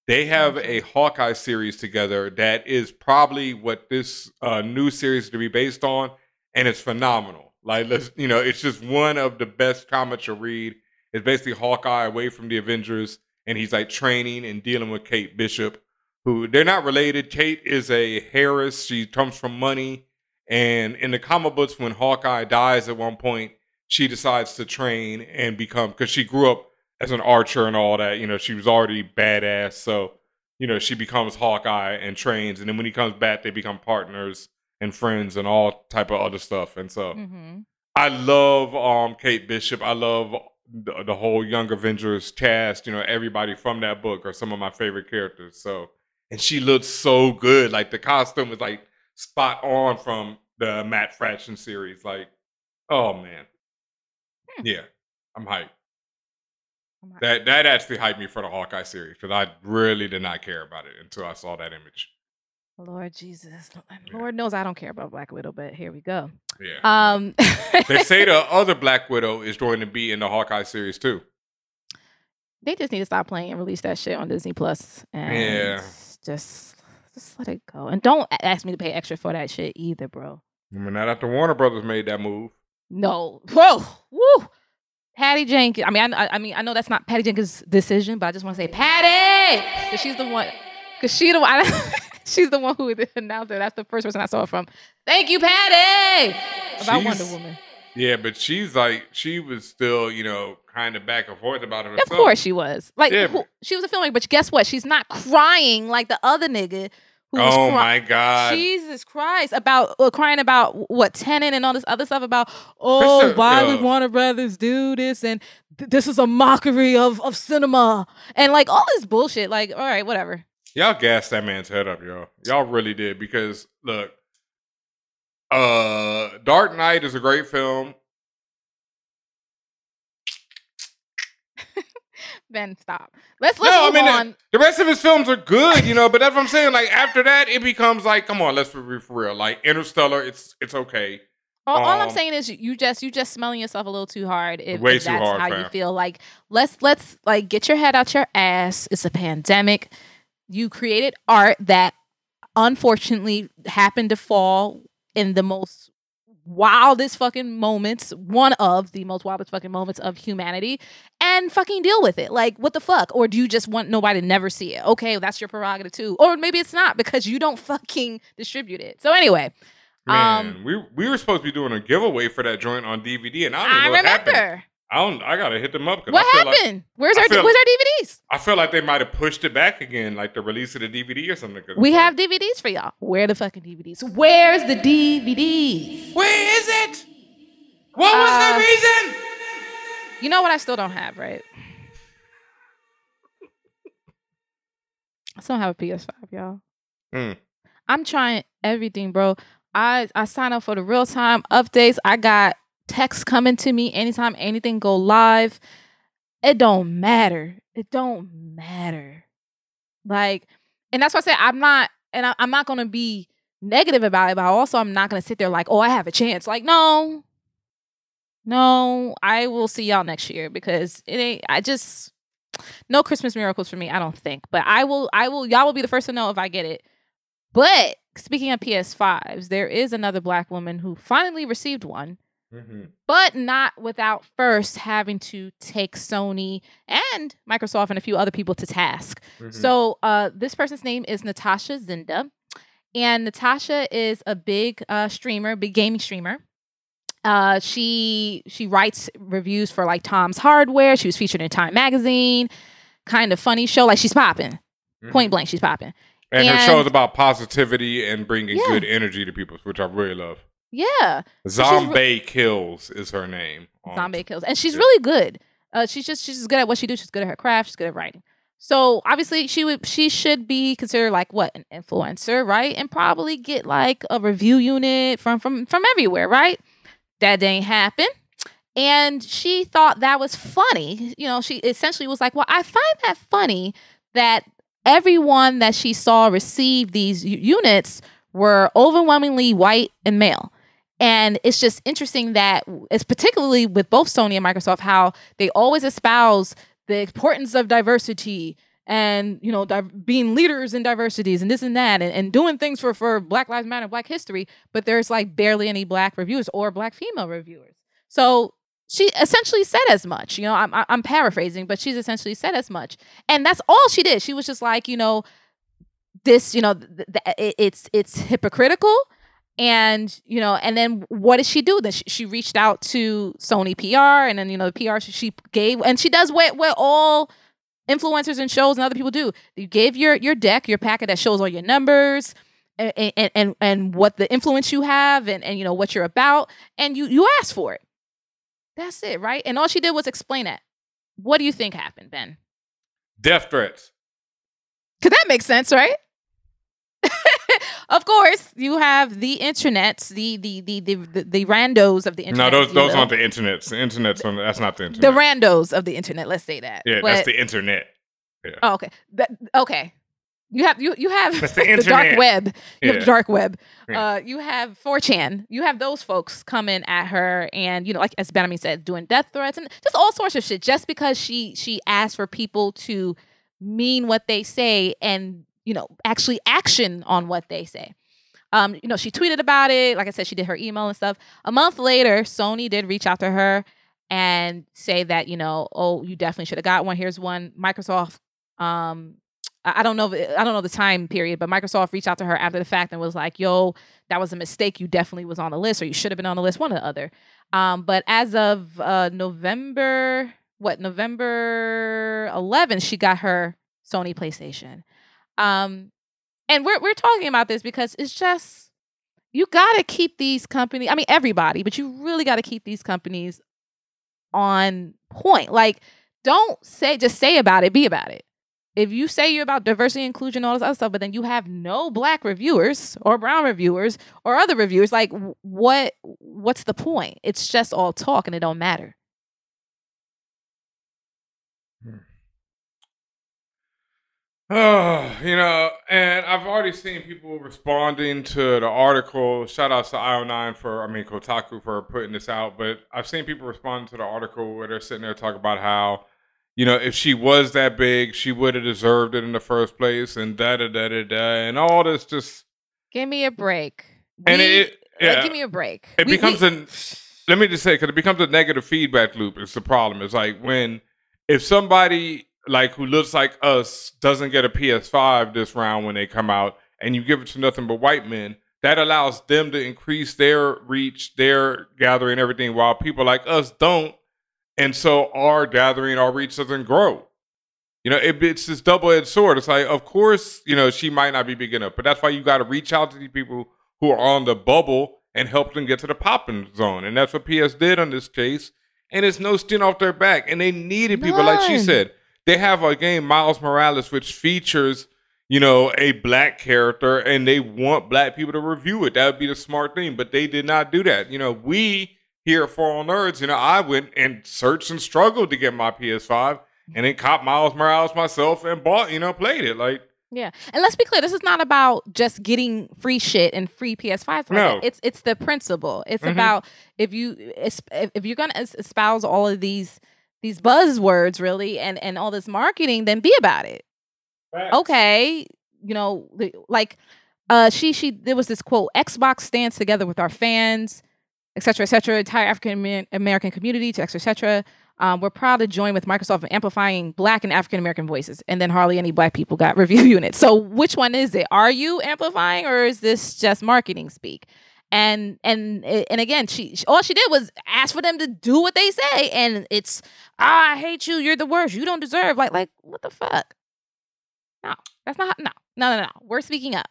They have a Hawkeye series together that is probably what this uh, new series is to be based on, and it's phenomenal. Like, let's you know, it's just one of the best comics to read. It's basically Hawkeye away from the Avengers, and he's like training and dealing with Kate Bishop, who they're not related. Kate is a Harris. She comes from money, and in the comic books, when Hawkeye dies at one point, she decides to train and become because she grew up as an archer and all that. You know, she was already badass, so you know she becomes Hawkeye and trains, and then when he comes back, they become partners and friends and all type of other stuff. And so hmm I love um Kate Bishop. I love the, the whole Young Avengers cast. You know, everybody from that book are some of my favorite characters. So and she looks so good. Like the costume is like spot on from the Matt Fraction series. Like, oh man, yeah, I'm hyped. I'm hyped. That that actually hyped me for the Hawkeye series because I really did not care about it until I saw that image. Lord Jesus, Lord knows I don't care about Black Widow, but here we go. Yeah. Um, they say the other Black Widow is going to be in the Hawkeye series too. they just need to stop playing and release that shit on Disney Plus, and Yeah. just just let it go. And don't ask me to pay extra for that shit either, bro. I mean, not after Warner Brothers made that move. No, whoa, woo. Patty Jenkins. I mean, I, I mean, I know that's not Patty Jenkins' decision, but I just want to say Patty, because she's the one. Because she the one. she's the one who announced it. That's the first person I saw it from. Thank you, Patty. About She's- Wonder Woman. Yeah, but she's like she was still, you know, kind of back and forth about it. Of course she was. Like Yeah, who, she was a filmmaker, but guess what? She's not crying like the other nigga who was Oh cry- my god. Jesus Christ! About uh, crying about what Tenet and all this other stuff about. Oh, Krista, why uh, would Warner Brothers do this? And th- this is a mockery of of cinema and like all this bullshit. Like, all right, whatever. Y'all gassed that man's head up, y'all. Y'all really did because look, uh, Dark Knight is a great film. Ben, stop. Let's let's no, I mean on. the, the rest of his films are good, you know. But that's what I'm saying. Like after that, it becomes like, come on, let's be for real. Like Interstellar, it's it's okay. All, all I'm Um, saying is you just you just smelling yourself a little too hard. If, Way if too that's hard, how you feel. Like let's let's like get your head out your ass. It's a pandemic. You created art that unfortunately happened to fall in the most wildest fucking moments, one of the most wildest fucking moments of humanity, and fucking deal with it. Like, what the fuck? Or do you just want nobody to never see it? Okay, that's your prerogative too. Or maybe it's not because you don't fucking distribute it. So anyway, Man, um, we we were supposed to be doing a giveaway for that joint on DVD, and I don't I know what happened. Remember. I don't. I gotta hit them up. What I feel like- happened? where's our feel- where's our DVDs? I feel like they might have pushed it back again, like the release of the DVD or something. We like- have DVDs for y'all. Where the fucking DVDs? Where's the DVDs? Where is it? What was Uh, the reason? You know what I still don't have, right? I still have a PS5, y'all. Mm. I'm trying everything, bro. I I sign up for the real time updates. I got texts coming to me anytime anything go live. It don't matter. It don't matter. Like, and that's why I say I'm not, and I, I'm not gonna be negative about it, but also I'm not gonna sit there like, oh, I have a chance. Like, no, no, I will see y'all next year because it ain't. I just no Christmas miracles for me. I don't think, but I will. I will. Y'all will be the first to know if I get it. But speaking of PS5s, there is another black woman who finally received one, Mhm. but not without first having to take Sony and Microsoft and a few other people to task. Mhm. So uh, this person's name is Natasha Zinda, and Natasha is a big uh, streamer, big gaming streamer. Uh, she she writes reviews for like Tom's Hardware. She was featured in Time Magazine. Kind of funny show, like she's popping. Point Mhm. blank, she's popping. And, her and- show is about positivity and bringing Yeah. good energy to people, which I really love. Yeah, she's re- Zombie Kills is her name. ZombaeKillz, and she's Yeah. really good. Uh, she's just she's just good at what she does. She's good at her craft. She's good at writing. So obviously she would she should be considered like what an influencer, right? And probably get like a review unit from from from everywhere, right? That didn't happen. And she thought that was funny. You know, she essentially was like, "Well, I find that funny that everyone that she saw receive these u- units were overwhelmingly white and male." And it's just interesting that it's particularly with both Sony and Microsoft how they always espouse the importance of diversity and you know di- being leaders in diversities and this and that and, and doing things for for Black Lives Matter, Black history, but there's like barely any black reviewers or black female reviewers. So she essentially said as much. You know, I'm I'm paraphrasing, but she's essentially said as much, and that's all she did. She was just like, you know, this, you know, th- th- it's it's hypocritical and you know and then what did she do? That she, she reached out to sony pr and then you know the pr she, she gave and she does what what all influencers and shows and other people do. You gave your your deck your packet that shows all your numbers and and and, and what the influence you have and and you know what you're about and you you ask for it. That's it right? And all she did was explain it what do you think happened ben? Death threats. because that makes sense, right? of course, you have the internets, the the the the the, the randos of the internet. No, those those aren't the internets. The internet's on, that's not the internet. the randos of the internet. Let's say that. yeah, But- that's the internet. Oh, okay. That, okay. You have you you have That's the the dark web. You have Yeah. the dark web. Yeah. Uh, you have 4chan. You have those folks coming at her, and you know, like as Benhameen said, doing death threats and just all sorts of shit, just because she she asked for people to mean what they say and you know actually action on what they say. Um, you know, she tweeted about it. Like I said, she did her email and stuff. A month later, Sony did reach out to her and say that you know, oh, you definitely should have got one. Here's one. Microsoft um I don't know I don't know the time period, but Microsoft reached out to her after the fact and was like, "Yo, that was a mistake. You definitely was on the list, or you should have been on the list, one or the other." Um, but as of uh, November, what November 11th, she got her Sony PlayStation. Um, and we're we're talking about this because it's just you got to keep these companies. I mean, everybody, but you really got to keep these companies on point. Like, don't say just say about it, be about it if you say you're about diversity, inclusion, all this other stuff, but then you have no black reviewers or brown reviewers or other reviewers, like what what's the point? It's just all talk and it don't matter. Oh, you know, and I've already seen people responding to the article. Shout out to IO9 for, I mean, Kotaku for putting this out. But I've seen people respond to the article where they're sitting there talking about how, you know, if she was that big, she would have deserved it in the first place, and da da da da da, and all this just. Give me a break. And We- it, uh, Yeah. Like, give me a break. it We- becomes we- an let me just say because it becomes a negative feedback loop it's the problem it's like when if somebody like who looks like us doesn't get a ps5 this round when they come out and you give it to nothing but white men that allows them to increase their reach their gathering everything while people like us don't and so our gathering our reach doesn't grow you know it, it's this double-edged sword it's like of course you know she might not be big enough but that's why you got to reach out to these people who are on the bubble and help them get to the popping zone. And that's what PS did on this case. And it's no skin off their back. And they needed people, like she said. They have a game, Miles Morales, which features, you know, a black character, and they want black people to review it. That would be the smart thing. But they did not do that. You know, we here at For All Nerds, you know, I went and searched and struggled to get my PS5 and then caught Miles Morales myself and bought, you know, played it. Like, Yeah, and let's be clear. This is not about just getting free shit and free PS5s. Like No. It's it's the principle. It's Mhm. about if you if if you're gonna espouse all of these these buzzwords really and and all this marketing, then be about it. Okay, you know, like uh she she there was this quote: Xbox stands together with our fans, et cetera, et cetera, entire African American community, et cetera, et cetera. Um, we're proud to join with Microsoft in amplifying Black and African American voices. And then hardly any Black people got review units. So which one is it? Are you amplifying or is this just marketing speak? And and and again, she all she did was ask for them to do what they say, and it's ah, I hate you. You're the worst. You don't deserve. Like like what the fuck? No, that's not no no no no. We're speaking up.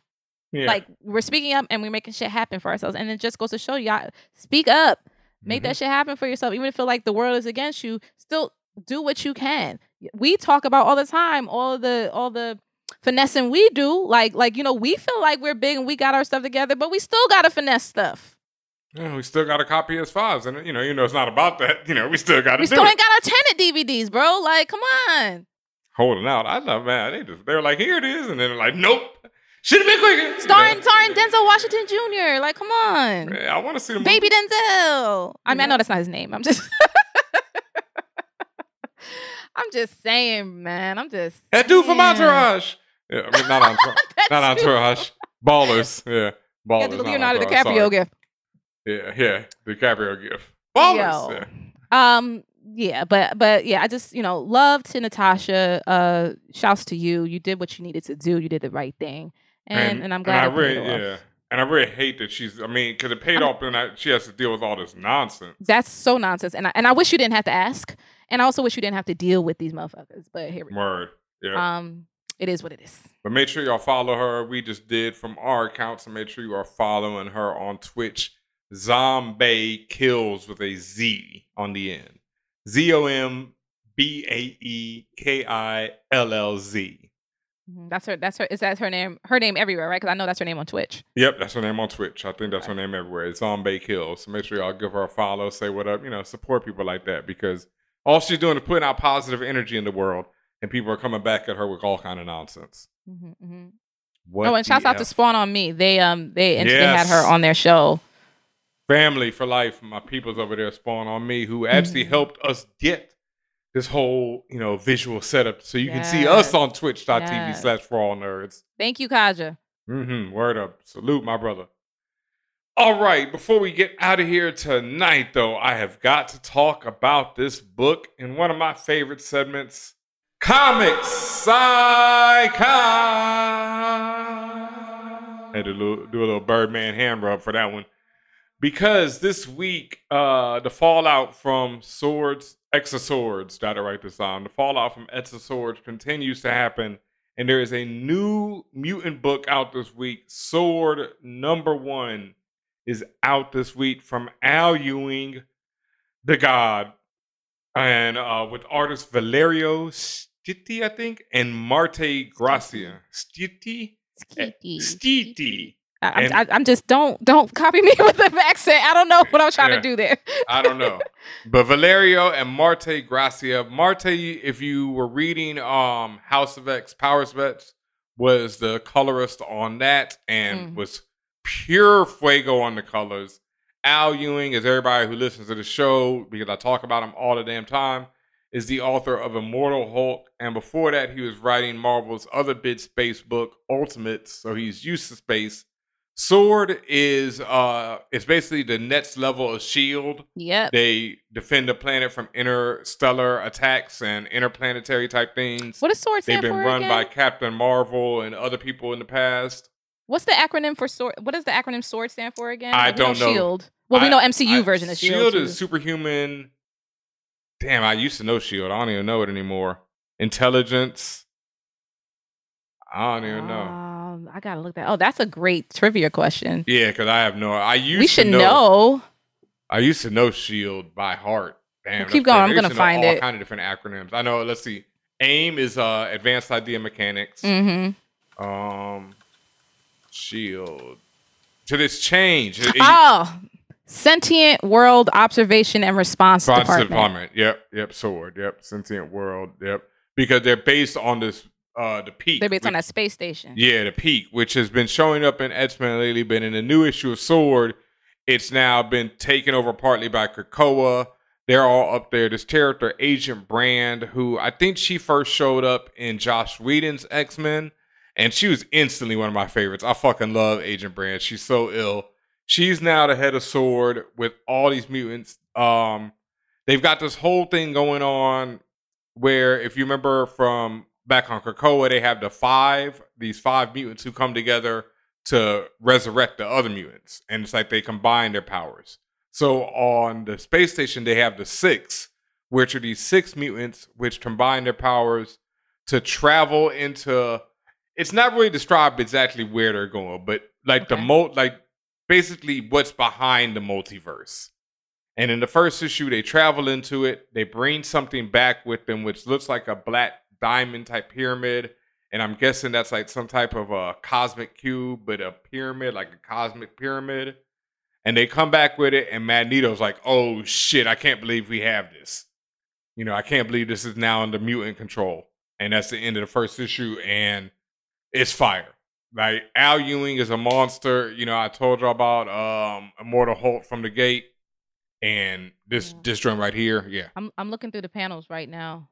yeah. Like we're speaking up and we're making shit happen for ourselves. And it just goes to show you, I- speak up, make Mm-hmm. that shit happen for yourself. Even if you feel like the world is against you, still do what you can. We talk about all the time, all the all the finessing we do. Like like you know, we feel like we're big and we got our stuff together, but we still gotta finesse stuff. Yeah, we still got to copy PS5s, and you know, you know, it's not about that. You know, we still got to We still it. ain't got our Tenet DVDs, bro. Like, come on. Holding out. I love man. They just they're like, here it is, and then they're like, nope, should have been quicker. Starring starring Denzel Washington Jr. Like, come on. Yeah, I want to see them. Baby Denzel. I mean, I know that's not his name. I'm just I'm just saying, man. I'm just That dude from. Entourage. Yeah, I mean, not Entourage. not. Entourage. Ballers. Yeah, ballers. Yeah, the Leonardo DiCaprio sorry. gift. Yeah, yeah, DiCaprio gift. Ballers. Yeah. Um, yeah, but but yeah, I just you know love to Natasha. Uh, shouts to you. You did what you needed to do. You did the right thing, and and, I'm glad. I it paid really, off. yeah, and I really hate that she's. I mean, because it paid off, and I, she has to deal with all this nonsense. That's so nonsense, and I, and I wish you didn't have to ask, and I also wish you didn't have to deal with these motherfuckers. But here we Word. go. Yeah. Um, it is what it is. But make sure y'all follow her. We just did from our accounts, so make sure you are following her on Twitch. ZombaeKillz with a Z on the end. Z O M B A E K I L L Z. Mhm, That's her. That's her. Is that her name? Her name everywhere, right? Because I know that's her name on Twitch. Yep, that's her name on Twitch. I think that's her name everywhere. It's ZombaeKillz. So make sure y'all give her a follow, say what up, you know, support people like that because all she's doing is putting out positive energy in the world, and people are coming back at her with all kind of nonsense. hmm hmm What oh, and shouts the out to Spawn on me. They um they and they had her on their show. family for life. My people's over there spawn on me who actually Mhm. helped us get this whole, you know, visual setup so you can see us on twitch.tv Yes. slash for all nerds. Thank you, Kaja. Mm-hmm. Word up. Salute, my brother. All right, before we get out of here tonight, though, I have got to talk about this book in one of my favorite segments, Comics I Copped. Had to do a little Birdman hand rub for that one. Because this week, uh, the fallout from Swords, X of Swords, gotta write this down. The fallout from X of Swords continues to happen and there is a new mutant book out this week. Sword number one is out this week from Al Ewing, the God, and uh, with artist Valerio Stitti, I think, and Marte Gracia. Stitti? Skeety. Stitti. I, I'm, I, I'm just don't don't copy me with the accent. I don't know what I'm trying Yeah. to do there. I don't know. but Valerio and Marte Gracia. Marte, if you were reading um House of X, Powers of X, was the colorist on that and Mm. was pure fuego on the colors. Al Ewing, is everybody who listens to the show, because I talk about him all the damn time, is the author of Immortal Hulk. And before that, he was writing Marvel's other big space book, Ultimates. So he's used to space. Sword is uh it's basically the next level of shield. Yep. They defend the planet from interstellar attacks and interplanetary type things. What does sword They've been run again? by Captain Marvel and other people in the past. What's the acronym for sword? What does the acronym sword stand for again? I Like, don't know. Shield. Well, we know MCU I- version of Shield. Shield too. is superhuman. Damn, I used to know Shield. I don't even know it anymore. Intelligence. I don't even know. Um, I gotta look that. Oh, that's a great trivia question. Yeah, because I have no. I used we should to know. I used to know Shield by heart. Damn. Well, keep going. crazy. I'm gonna know find all it. kind of different acronyms. I know. Let's see. AIM is uh Advanced Idea Mechanics. Mm-hmm. Um, Shield. To this change. It- Oh, sentient world observation and response Response department. department. Yep, yep. Sword. Yep. Sentient world. Yep. Because they're based on this. Uh, the peak. They're based on which- that space station. Yeah, the peak, which has been showing up in X Men lately, but in the new issue of Sword, it's now been taken over partly by Krakoa. They're all up there. This character, Agent Brand, who I think she first showed up in Joss Whedon's X Men, and she was instantly one of my favorites. I fucking love Agent Brand. She's so ill. She's now the head of Sword with all these mutants. Um, they've got this whole thing going on where, if you remember from back on Krakoa, they have the five, these five mutants who come together to resurrect the other mutants. And it's like they combine their powers. So on the space station, they have the six, which are these six mutants which combine their powers to travel into. It's not really described exactly where they're going, but like the Okay. mo, like basically what's behind the multiverse. And in the first issue, they travel into it. They bring something back with them, which looks like a black diamond type pyramid. And I'm guessing that's like some type of a cosmic cube, but a pyramid, like a cosmic pyramid. And they come back with it, and Magneto's like, oh shit, I can't believe we have this. You know, I can't believe this is now under mutant control. And that's the end of the first issue, and it's fire. Like Al Ewing is a monster. You know, I told you about um Immortal Hulk from the gate. And this Yeah. this drum right here, yeah. I'm I'm looking through the panels right now.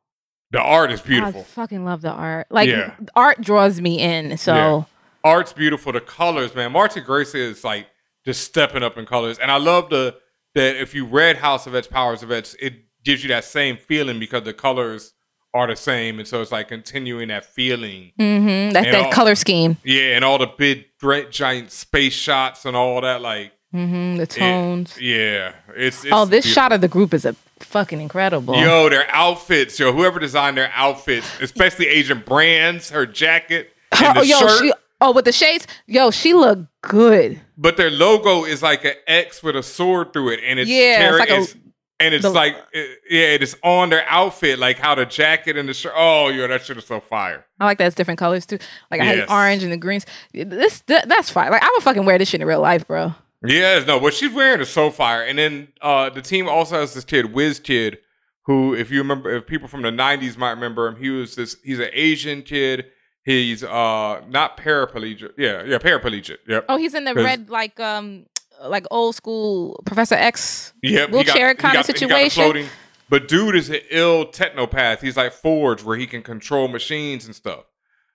The art is I beautiful. fucking love the art. Like Yeah. art draws me in. So Yeah. Art's beautiful. The colors, man. Marte Gracia is like just stepping up in colors. And I love the that if you read House of X, Powers of X, it gives you that same feeling because the colors are the same. And so it's like continuing that feeling. hmm that that all- color scheme. Yeah, and all the big great giant space shots and all that, like hmm the it- tones. yeah. It's, it's oh, this beautiful. shot of the group is a fucking incredible. Yo, their outfits, yo, whoever designed their outfits, especially Agent Brands, her jacket and the oh, yo, shirt. she oh with the shades. Yo, she looked good. But their logo is like an X with a sword through it, and it's Yeah, it's like a- and it's the- like it- yeah, it's on their outfit, like how the jacket and the shirt. Oh, yo, that shit is so fire. I like that it's different colors too. Like I had Yes. the orange and the greens. This th- that's fine. Like I would fucking wear this shit in real life, bro. Yes, no, what she's wearing is so fire. And then uh the team also has this kid, Wiz Kid, who, if you remember, if people from the '90s might remember him, he was this. He's an Asian kid. He's uh not paraplegic. Yeah, yeah, paraplegic. Yep. Oh, he's in the red like um like old school Professor X Yep, he wheelchair got- kind of got he got the situation. But dude is an ill technopath. He's like Forge, where he can control machines and stuff.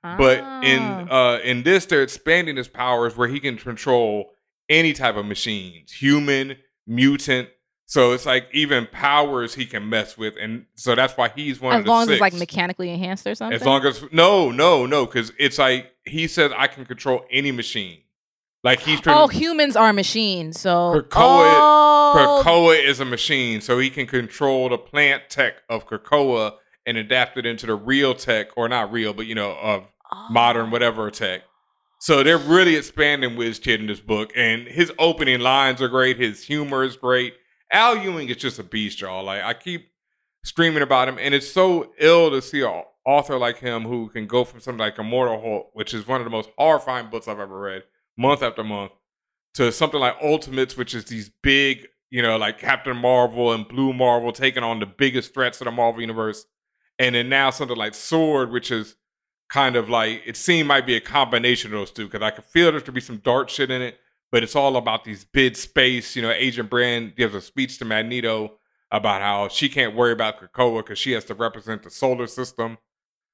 But in Ah. uh in this, they're expanding his powers where he can control any type of machines, human, mutant. So it's like even powers he can mess with, and so that's why he's one as of the long as six. it's like mechanically enhanced or something. As long as no, no, no, because it's like he says I can control any machine. Like he's trying. oh, humans are machines. So Krakoa, oh, Krakoa is a machine, so he can control the plant tech of Krakoa and adapt it into the real tech, or not real, but you know, of Oh. modern whatever tech. So they're really expanding Wiz Kid in this book, and his opening lines are great. His humor is great. Al Ewing is just a beast, y'all. Like I keep screaming about him, and it's so ill to see an author like him who can go from something like Immortal Hulk, which is one of the most horrifying books I've ever read, month after month, to something like Ultimates, which is these big, you know, like Captain Marvel and Blue Marvel taking on the biggest threats of the Marvel universe, and then now something like Sword, which is kind of like it seemed might be a combination of those two because I could feel there to be some dark shit in it, but it's all about these bid space. You know, Agent Brand gives a speech to Magneto about how she can't worry about Krakoa because she has to represent the solar system.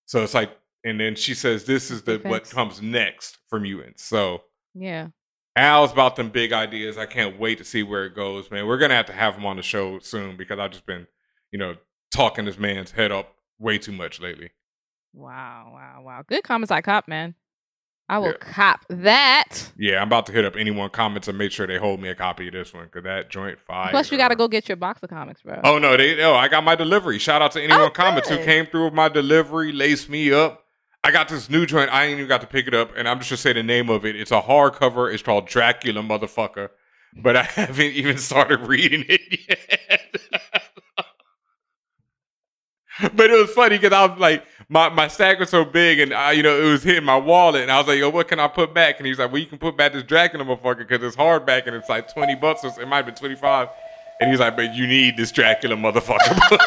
So it's like, and then she says this is the what comes next for mutants. So yeah. Al's about them big ideas. I can't wait to see where it goes, man. We're gonna have to have him on the show soon because I've just been, you know, talking this man's head up way too much lately. Wow, wow, wow. Good comments I cop, man. I will Yeah. cop that. Yeah, I'm about to hit up Anyone Comics and make sure they hold me a copy of this one because that joint fire. Plus, you got to go get your box of comics, bro. Oh no, they oh I got my delivery. Shout out to anyone Oh, comments who came through with my delivery, laced me up. I got this new joint. I ain't even got to pick it up, and I'm just gonna say the name of it. It's a hardcover. It's called Dracula, motherfucker. But I haven't even started reading it yet. but it was funny because I was like, my, my stack was so big, and I, you know, it was hitting my wallet, and I was like, yo, what can I put back? And he's like, well, you can put back this Dracula, motherfucker, because it's hardback, and it's like twenty bucks, or it might be twenty five. And he's like, but you need this Dracula, motherfucker book.